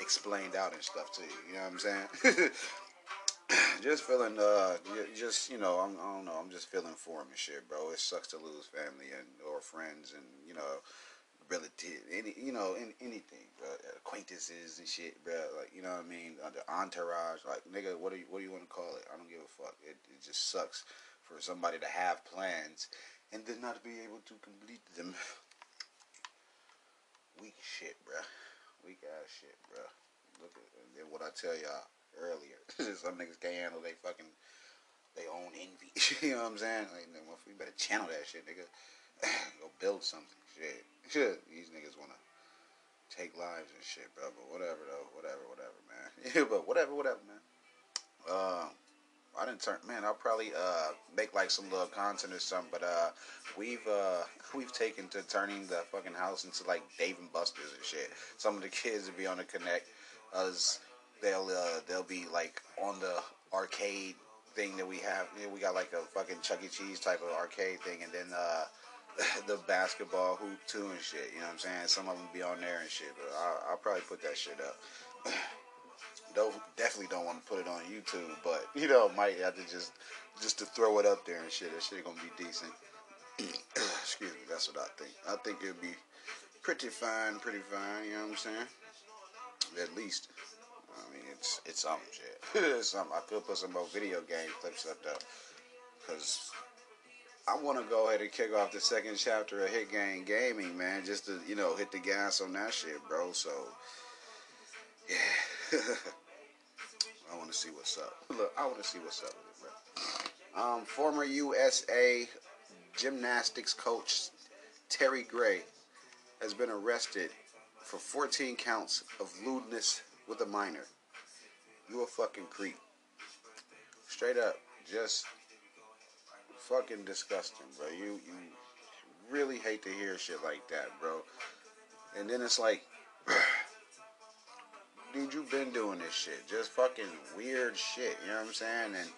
explained out and stuff to you. You know what I'm saying? just feeling, uh, just you know, I'm, I don't know, I'm just feeling for him and shit, bro. It sucks to lose family and or friends, and you know, relative, any you know, in, anything, bro. Acquaintances and shit, bro. Like you know what I mean? Uh, the entourage, like nigga, what do you what do you want to call it? I don't give a fuck. It, it just sucks for somebody to have plans and then not be able to complete them. Weak shit, bro. Weak ass shit, bro. Look at and then what I tell y'all earlier. Some niggas can't handle they fucking they own envy. you know what I'm saying? Like, you better channel that shit, nigga. Go build something. Shit. These niggas wanna take lives and shit, bro. But whatever though. Whatever, whatever, man. But whatever, whatever, man. Uh, I didn't turn man, I'll probably uh make like some little content or something, but uh we've uh we've taken to turning the fucking house into like Dave and Buster's and shit. Some of the kids will be on the connect as they'll uh they'll be like on the arcade thing that we have. We got like a fucking Chuck E. Cheese type of arcade thing and then uh the basketball hoop too and shit. You know what I'm saying? Some of them be on there and shit, but I'll, I'll probably put that shit up. don't definitely don't want to put it on YouTube, but you know might have to just just to throw it up there and shit. That shit gonna be decent. Excuse me, that's what I think. I think it'll be pretty fine, pretty fine. You know what I'm saying? At least. I mean, it's it's some shit. something. I could put some more video game clips up though, because I want to go ahead and kick off the second chapter of Hit Gang Gaming, man. Just to you know hit the gas on that shit, bro. So yeah, I want to see what's up. Look, I want to see what's up with it, bro. Um, former USA gymnastics coach Terry Gray has been arrested for 14 counts of lewdness with a minor. You a fucking creep. Straight up, just fucking disgusting, bro. You you really hate to hear shit like that, bro. And then it's like, dude, you've been doing this shit, just fucking weird shit. You know what I'm saying? And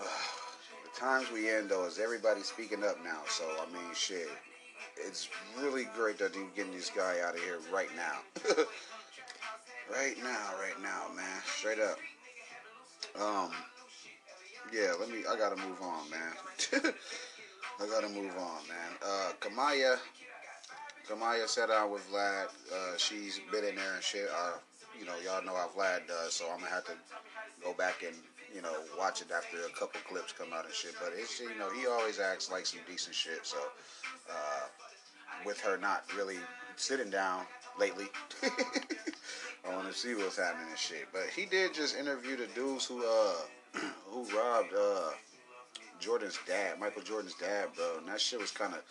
uh, the times we in though is everybody speaking up now. So I mean, shit. It's really great that you're getting this guy out of here right now. right now, right now, man. Straight up. Um, yeah, let me. I gotta move on, man. I gotta move on, man. Uh, Kamaiyah, Kamaiyah sat down with Vlad. Uh, she's been in there and shit. Uh, you know, y'all know how Vlad does, so I'm gonna have to go back and you know watch it after a couple clips come out and shit. But it's you know he always acts like some decent shit. So uh, with her not really sitting down lately. I want to see what's happening and shit. But he did just interview the dudes who uh who robbed uh, Jordan's dad, Michael Jordan's dad, bro. And that shit was kind of,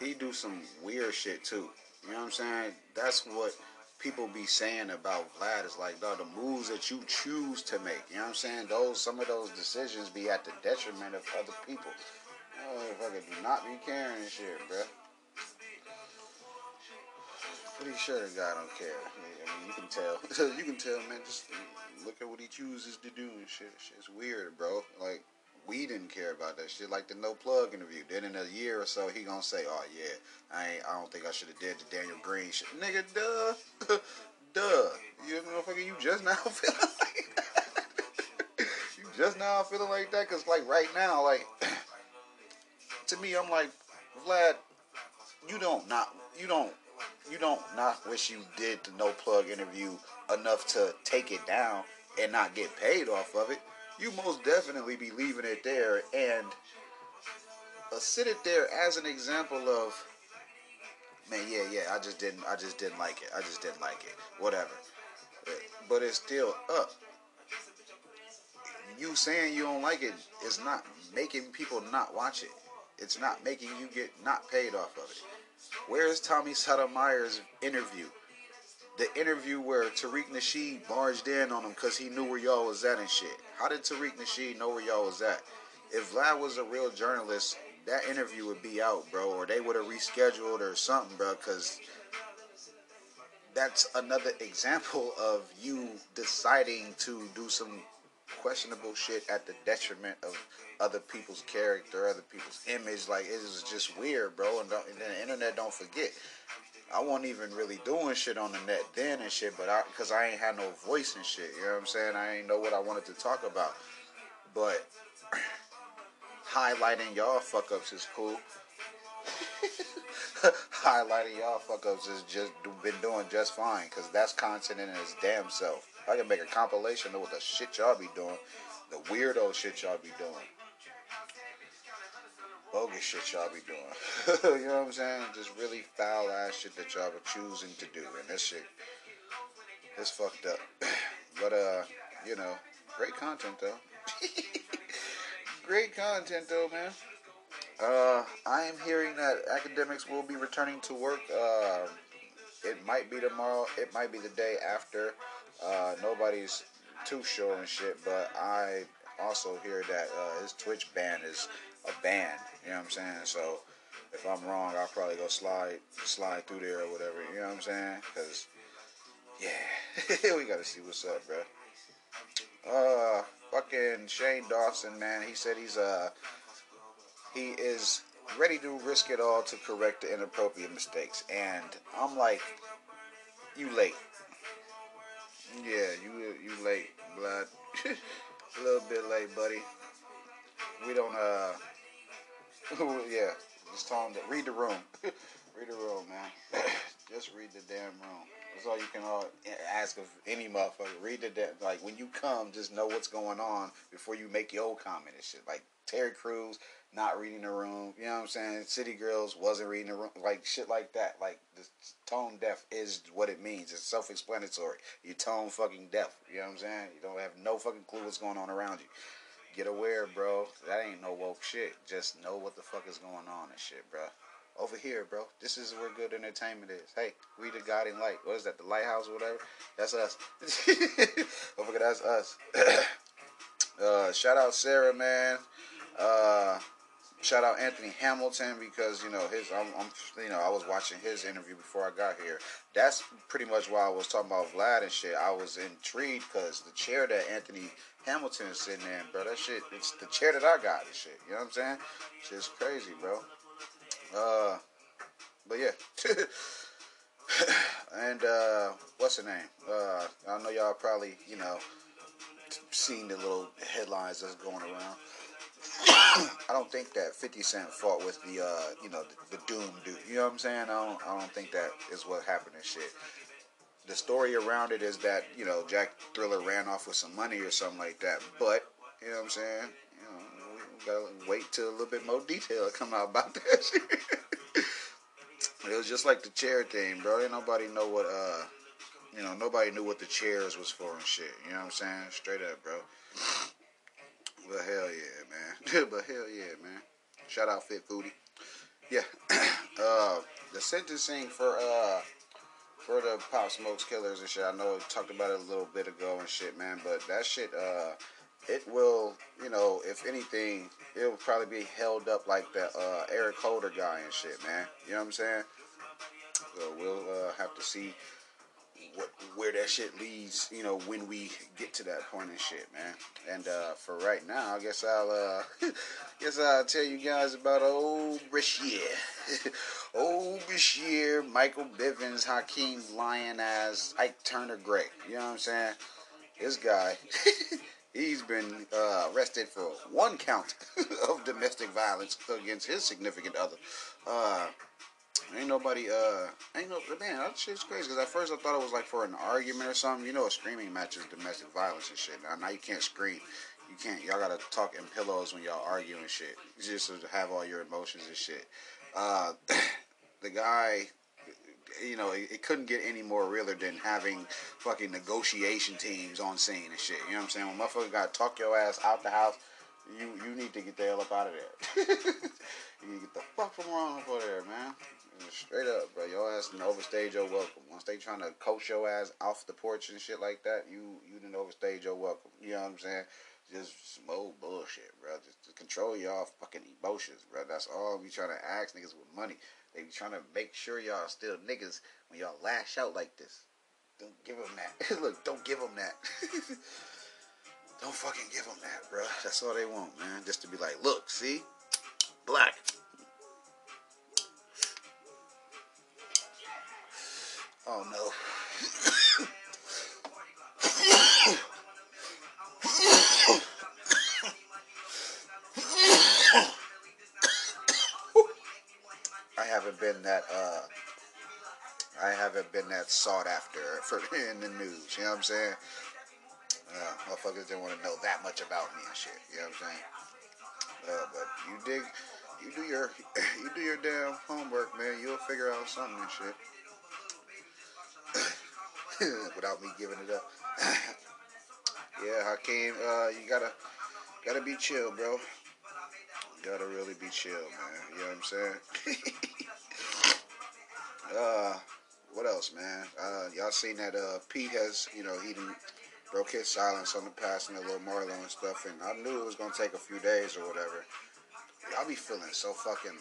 he do some weird shit too. You know what I'm saying? That's what people be saying about Vlad is like, dog, the moves that you choose to make. You know what I'm saying? Those some of those decisions be at the detriment of other people. Oh, fucking do not be caring shit, bro. Pretty sure the guy don't care. I mean, you can tell. you can tell, man. Just look at what he chooses to do and shit. Shit's weird, bro. Like we didn't care about that shit. Like the no plug interview. Then in a year or so, he gonna say, "Oh yeah, I ain't. I don't think I should have did the Daniel Green shit." Nigga, duh, duh. You motherfucker, you just now feeling like that. you just now feeling like that, cause like right now, like to me, I'm like Vlad. You don't not. You don't. You don't not wish you did the no plug interview enough to take it down and not get paid off of it, you most definitely be leaving it there and uh, sit it there as an example of man yeah yeah i just didn't i just didn't like it i just didn't like it whatever. But it's still up. You saying you don't like it is not making people not watch it. It's not making you get not paid off of it. Where's tommy sotomayor's interview the interview where Tariq Nasheed barged in on him because he knew where y'all was at and shit. How did Tariq Nasheed know where y'all was at? If Vlad was a real journalist, that interview would be out, bro, or they would have rescheduled or something, bro, because that's another example of you deciding to do some questionable shit at the detriment of other people's character, other people's image. Like, it is just weird, bro, and, and the internet don't forget. I wasn't even really doing shit on the net then and shit, but I, cause I ain't had no voice and shit. You know what I'm saying? I ain't know what I wanted to talk about. But highlighting y'all fuck ups is cool. highlighting y'all fuck ups is just been doing just fine because that's content in its damn self. I can make a compilation of what the shit y'all be doing, the weirdo shit y'all be doing, bogus shit y'all be doing. you know what I'm saying? Just really foul ass shit that y'all are choosing to do, and this shit is fucked up. but uh, you know, great content though. great content though, man. Uh, I am hearing that Akademiks will be returning to work. Uh, it might be tomorrow. It might be the day after. Uh, nobody's too sure and shit, but I also hear that uh, his Twitch ban is a ban. You know what I'm saying? So if I'm wrong, I'll probably go slide slide through there or whatever. You know what I'm saying? Because yeah, we gotta see what's up, bro. Uh, fucking Shane Dawson, man. He said he's uh he is ready to risk it all to correct the inappropriate mistakes, and I'm like, you late. Yeah, you you late, blood. a little bit late, buddy. We don't uh, yeah. Just tell them to read the room. read the room, man. just read the damn room. That's all you can all ask of any motherfucker. Read the damn like when you come, just know what's going on before you make your old comment and shit. Like Terry Crews not reading the room. You know what I'm saying? City Girls wasn't reading the room. Like shit like that. Like the tone deaf is what it means. It's self-explanatory. You tone fucking deaf. You know what I'm saying? You don't have no fucking clue what's going on around you. Get aware, bro. That ain't no woke shit. Just know what the fuck is going on and shit, bro. Over here, bro. This is where good entertainment is. Hey, we the guiding light. What is that? The lighthouse or whatever? That's us. Over here, that's us. uh, shout out Sarah, man. Uh, shout out Anthony Hamilton because you know his I'm, I'm, you know I was watching his interview before I got here. That's pretty much why I was talking about Vlad and shit. I was intrigued because the chair that Anthony Hamilton is sitting in, bro, that shit it's the chair that I got and shit. You know what I'm saying? Shit's crazy, bro. Uh, but yeah. and uh, what's the name? Uh, I know y'all probably you know seen the little headlines that's going around. I don't think that 50 Cent fought with the, uh, you know, the, the, Doom dude. You know what I'm saying? I don't, I don't think that is what happened and shit. The story around it is that, you know, Jack Thriller ran off with some money or something like that. But, you know what I'm saying? You know, we gotta wait till a little bit more detail come out about that it was just like the chair thing, bro. Ain't nobody know what, uh, you know, nobody knew what the chairs was for and shit. You know what I'm saying? Straight up, bro. But hell yeah, man. but hell yeah, man. Shout out Fit Foodie. Yeah. uh, the sentencing for uh for the Pop Smokes killers and shit. I know I talked about it a little bit ago and shit, man. But that shit, uh, it will, you know, if anything, it will probably be held up like the uh, Eric Holder guy and shit, man. You know what I'm saying? So we'll uh, have to see what where that shit leads, you know, when we get to that point and shit, man. And uh, for right now, I guess I'll uh, guess I'll tell you guys about old Bryshere, old Bryshere, Michael Bivins, Hakeem Lyon as Ike Turner Gray. You know what I'm saying? This guy. He's been uh, arrested for one count of domestic violence against his significant other. Uh, Ain't nobody, uh, ain't no, man, that shit's crazy. Because at first I thought it was like for an argument or something. You know, a screaming match is domestic violence and shit. Now, now you can't scream. You can't, y'all gotta talk in pillows when y'all argue and shit. Just to have all your emotions and shit. Uh, the guy, you know, it, it, couldn't get any more realer than having fucking negotiation teams on scene and shit. You know what I'm saying? When motherfucker gotta talk your ass out the house, you you need to get the hell up out of there. you need to get the fuck from wrong up there, man. Straight up, bro. Your ass didn't overstage your welcome. Once they trying to coach your ass off the porch and shit like that, you you didn't overstage your welcome. You know what I'm saying? Just some old bullshit, bro. Just to control y'all fucking emotions, bro. That's all we trying to ask niggas with money. They be trying to make sure y'all still niggas when y'all lash out like this. Don't give them that. Look, don't give them that. don't fucking give them that, bro. That's all they want, man. Just to be like, look, see, black. Oh no. I haven't been that uh I haven't been that sought after for in the news. You know what I'm saying? Uh, motherfuckers didn't want to know that much about me and shit. You know what I'm saying? Uh, but you dig, you do your, you do your damn homework, man. You'll figure out something and shit. Without me giving it up. yeah, Hakeem, uh, you gotta, gotta be chill, bro. You gotta really be chill, man. You know what I'm saying? uh, what else, man? Uh, y'all seen that uh, Pete has, you know, he didn't broke his silence on the passing of Lil Marlo and stuff, and I knew it was gonna take a few days or whatever. Y'all be feeling so fucking,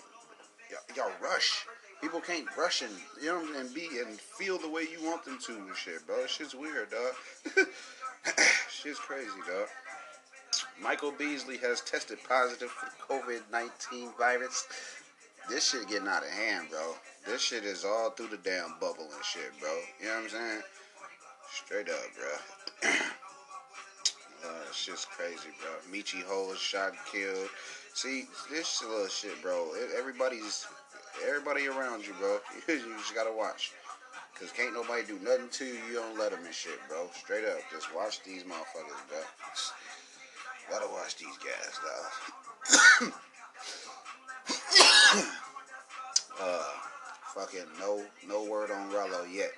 y'all, y'all rush. People can't brush and you know and be and feel the way you want them to and shit, bro. Shit's weird, dog. Shit's crazy, dog. Michael Beasley has tested positive for COVID nineteen virus. This shit getting out of hand, bro. This shit is all through the damn bubble and shit, bro. You know what I'm saying? Straight up, bro. uh, it's just crazy, bro. Michi Ho shot and killed. See, this little shit, bro. Everybody's, everybody around you, bro. you just gotta watch. Cause can't nobody do nothing to you. You don't let them and shit, bro. Straight up, just watch these motherfuckers, bro. Gotta watch these guys, dog. uh, fucking no, no word on Rello yet,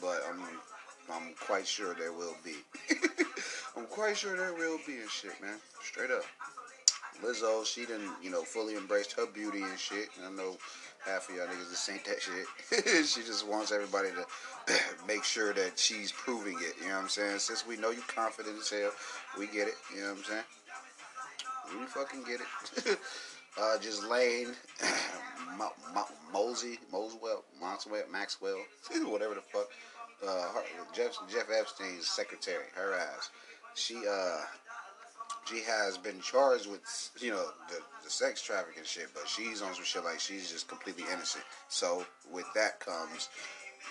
but I'm I'm quite sure there will be. I'm quite sure there will be and shit, man. Straight up. Lizzo, she didn't, you know, fully embraced her beauty and shit. And I know half of y'all niggas just ain't that shit. she just wants everybody to make sure that she's proving it. You know what I'm saying? Since we know you confident as hell, we get it. You know what I'm saying? We fucking get it. uh, Ghislaine, Mo- Mo- Mosey, Moswell, Maxwell, Maxwell, whatever the fuck uh, her, Jeff Jeff Epstein's secretary, her ass. She uh she has been charged with you know the, the sex trafficking shit, but she's on some shit like she's just completely innocent. So with that comes,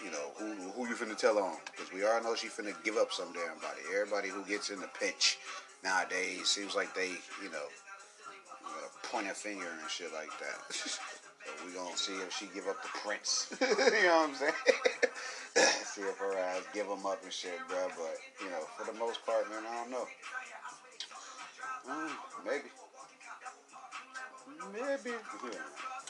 you know, who who you finna tell on? Because we all know she finna give up some damn body. Everybody who gets in the pinch nowadays seems like they you know point a finger and shit like that. we gonna see if she give up the prince. you know what I'm saying? see if her ass give them up and shit, bro. But you know, for the most part, man, I don't know. Mm, maybe. Maybe. Yeah.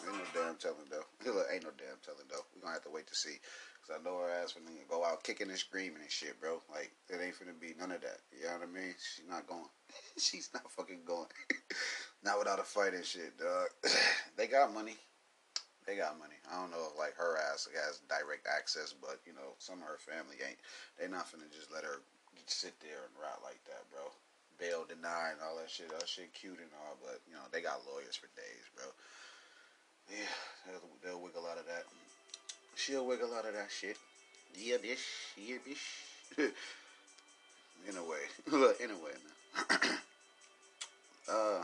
Ain't no damn telling though. Ain't no damn telling though. We're gonna have to wait to see. Cause I know her ass finna go out kicking and screaming and shit, bro. Like it ain't finna be none of that. You know what I mean? She's not going. She's not fucking going. not without a fight and shit, dog. they got money they got money. I don't know if like her ass has direct access, but you know some of her family ain't. They not finna just let her sit there and rot like that, bro. Bail denied and all that shit. That shit cute and all, but you know they got lawyers for days, bro. Yeah, they'll, they'll wiggle out of that. She'll wiggle out of that shit. Yeah, bitch. Yeah, bitch. anyway, look. Anyway, man. uh.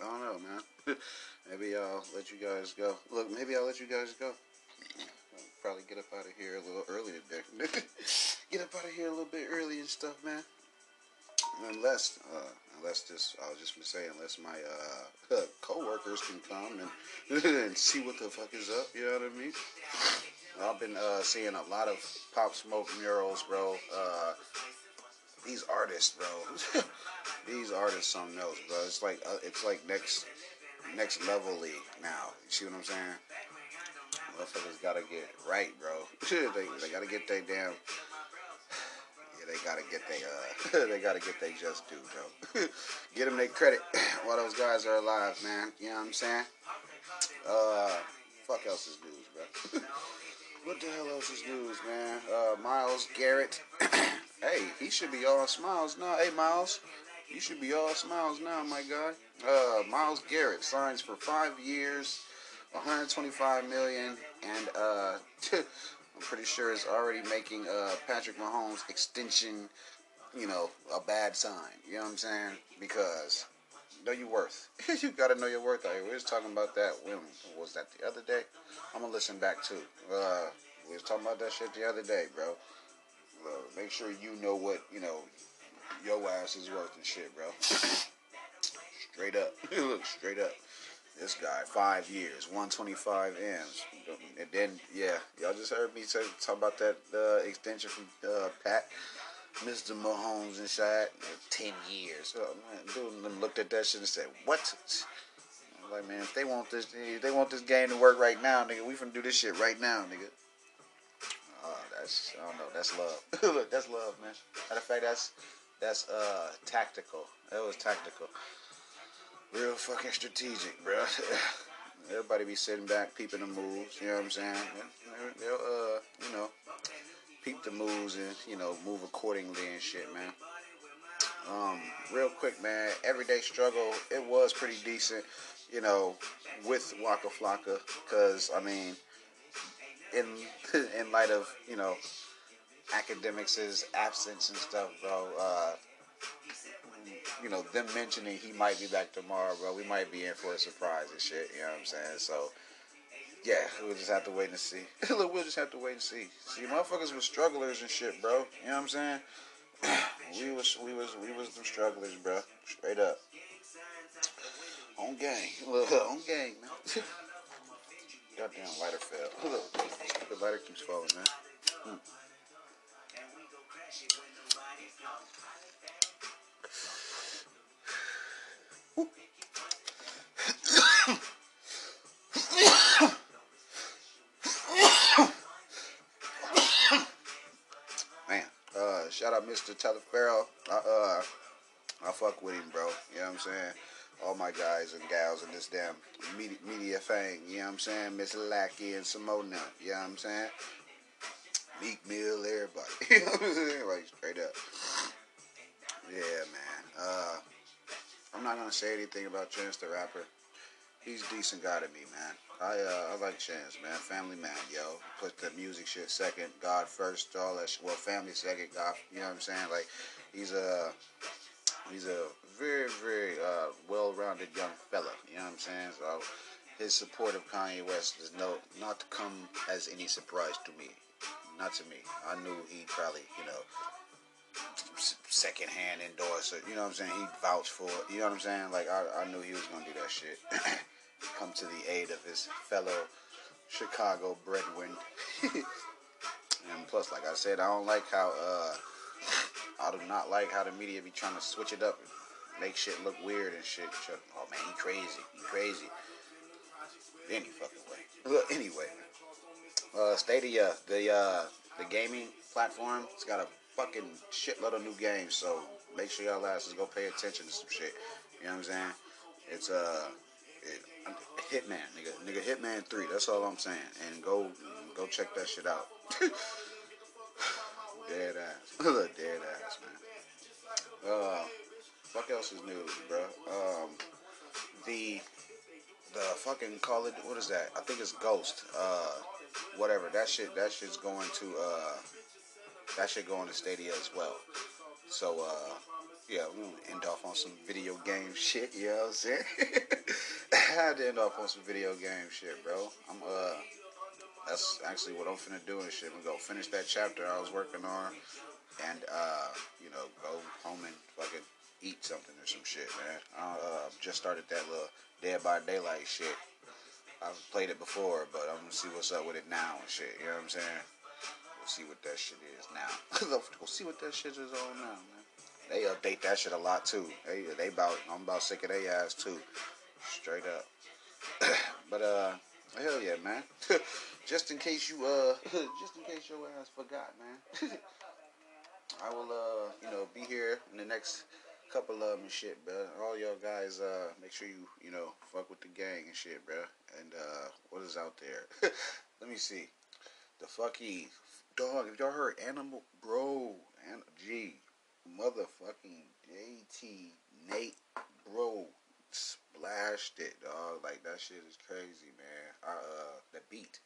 I don't know, man. maybe I'll let you guys go. Look, maybe I'll let you guys go. I'll probably get up out of here a little early today. get up out of here a little bit early and stuff, man. Unless, uh, unless this, I was just gonna say, unless my uh, co-workers can come and and see what the fuck is up. You know what I mean? I've been uh, seeing a lot of Pop Smoke murals, bro. Uh, these artists, bro. these artists something else, bro. It's like uh, it's like next next level league now. You see what I'm saying? Motherfuckers gotta get right, bro. they they gotta get their damn. They gotta get they uh they gotta get they just due, bro. get them their credit while those guys are alive, man. You know what I'm saying? Uh, fuck else is news, bro. what the hell else is news, man? Uh, Myles Garrett. hey, he should be all smiles now. Hey, Miles, you should be all smiles now, my guy. Uh, Myles Garrett signs for five years, 125 million, and uh, I'm pretty sure is already making uh, Patrick Mahomes extension, you know, a bad sign. You know what I'm saying? Because know your worth. you gotta know your worth. we was talking about that. When was that the other day? I'm gonna listen back too. Uh, we was talking about that shit the other day, bro. Uh, make sure you know what you know your ass is worth and shit, bro. straight up. Look, straight up. This guy, five years, 125 M's. And then, yeah, y'all just heard me say, talk about that uh, extension from uh, Pat, Mr. Mahomes and shit. 10 years. Oh, man, dude looked at that shit and said, what? Like, man, if they want this, they want this game to work right now, nigga, we finna do this shit right now, nigga. Oh, that's, I don't know, that's love. Look, that's love, man. Matter of fact, that's, that's uh, tactical. That was tactical. Real fucking strategic, bro. Everybody be sitting back, peeping the moves. You know what I'm saying? They'll, uh, you know, peep the moves and you know move accordingly and shit, man. Um, real quick, man. Everyday struggle. It was pretty decent, you know, with Waka Flocka, because I mean, in in light of you know Akademiks' absence and stuff, bro. Uh, you know, them mentioning he might be back tomorrow, bro, we might be in for a surprise and shit. You know what I'm saying? So, yeah, we'll just have to wait and see. Look, we'll just have to wait and see. See, motherfuckers were strugglers and shit, bro. You know what I'm saying? we was, we was, we was them strugglers, bro. Straight up. On gang, look, on gang, man. Goddamn lighter fell. Look, the lighter keeps falling, man. Hmm. Mr. Telefarrell. I, uh, I fuck with him, bro. You know what I'm saying? All my guys and gals in this damn media, media thing. You know what I'm saying? Miss Lackey and Simone. You know what I'm saying? Meek Mill, everybody. you know what I'm saying? Like, straight up. Yeah, man. Uh, I'm not gonna say anything about Chance the Rapper. He's a decent guy to me, man. I uh, I like Chance, man. Family man, yo. Put the music shit second, God first, all that shit. Well, family second, God. You know what I'm saying? Like, he's a he's a very very uh, well-rounded young fella. You know what I'm saying? So his support of Kanye West is no not to come as any surprise to me. Not to me. I knew he'd probably you know secondhand endorse it. You know what I'm saying? He vouched for it. You know what I'm saying? Like I, I knew he was gonna do that shit. come to the aid of his fellow Chicago breadwin. and plus, like I said, I don't like how uh, I do not like how the media be trying to switch it up, and make shit look weird and shit. Oh man, he crazy, he crazy. Any fucking way. Look, anyway, uh, Stadia, the uh, the gaming platform, it's got a fucking shitload of new games. So make sure y'all asses go pay attention to some shit. You know what I'm saying? It's uh, it, Hitman, nigga, nigga, Hitman Three. That's all I'm saying. And go, go check that shit out. dead ass, dead ass, man. Uh, fuck else is news, bro. Um, the, the fucking call it. What is that? I think it's Ghost. Uh, whatever. That shit. That shit's going to. Uh, that should go on the Stadia as well. So, uh, yeah, we're gonna end off on some video game shit, you know what I'm saying? I had to end off on some video game shit, bro. I'm uh that's actually what I'm finna do and shit. I'm gonna go finish that chapter I was working on and uh, you know, go home and fucking eat something or some shit, man. I uh, just started that little Dead by Daylight shit. I've played it before, but I'm gonna see what's up with it now and shit. You know what I'm saying? We'll see what that shit is now. we'll see what that shit is on now, man. They update that shit a lot too. They they about I'm about sick of their ass too. Straight up. but uh hell yeah, man. just in case you uh just in case your ass forgot, man. I will uh you know be here in the next couple of them and shit, bro. All y'all guys uh make sure you you know fuck with the gang and shit, bro. And uh what is out there? Let me see. The fucky dog. if y'all heard Animal Bro? And G motherfucking JT Nate bro splashed it, dog. Like that shit is crazy, man. Uh, the beat,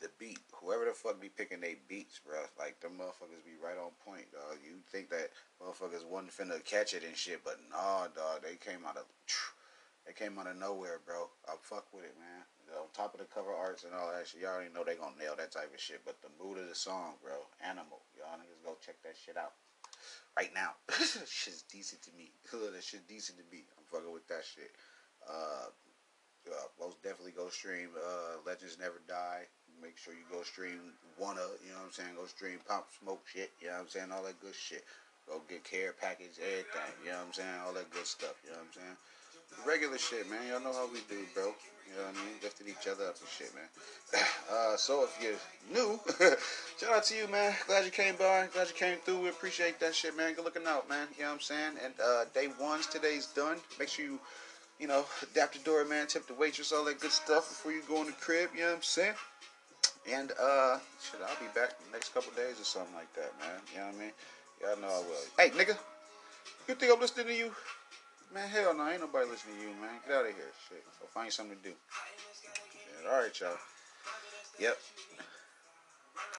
the beat. Whoever the fuck be picking they beats, bro. Like them motherfuckers be right on point, dog. You think that motherfuckers wasn't finna catch it and shit, but nah, dog. They came out of, they came out of nowhere, bro. I fuck with it, man. On top of the cover arts and all that shit, y'all already know they gonna nail that type of shit. But the mood of the song, bro, animal. Y'all niggas go check that shit out right now. shit's decent to me. that shit decent to me. I'm fucking with that shit. Uh, uh, most definitely go stream uh, Legends Never Die. Make sure you go stream of, you know what I'm saying? Go stream Pop Smoke shit, you know what I'm saying? All that good shit. Go get care package, everything, you know what I'm saying? All that good stuff, you know what I'm saying? Regular shit, man. Y'all know how we do, bro. You know what I mean? Lifting each other up and shit, man. Uh, so if you're new, shout out to you, man. Glad you came by. Glad you came through. We appreciate that shit, man. Good looking out, man. You know what I'm saying? And uh, day one's today's done. Make sure you, you know, adapt the door, man. Tip the waitress, all that good stuff before you go in the crib. You know what I'm saying? And uh, shit, I'll be back the next couple days or something like that, man. You know what I mean? Y'all know I will. Hey, nigga, you think I'm listening to you? Man, hell no, ain't nobody listening to you, man. Get out of here, shit. Go find something to do. All right, y'all. Yep.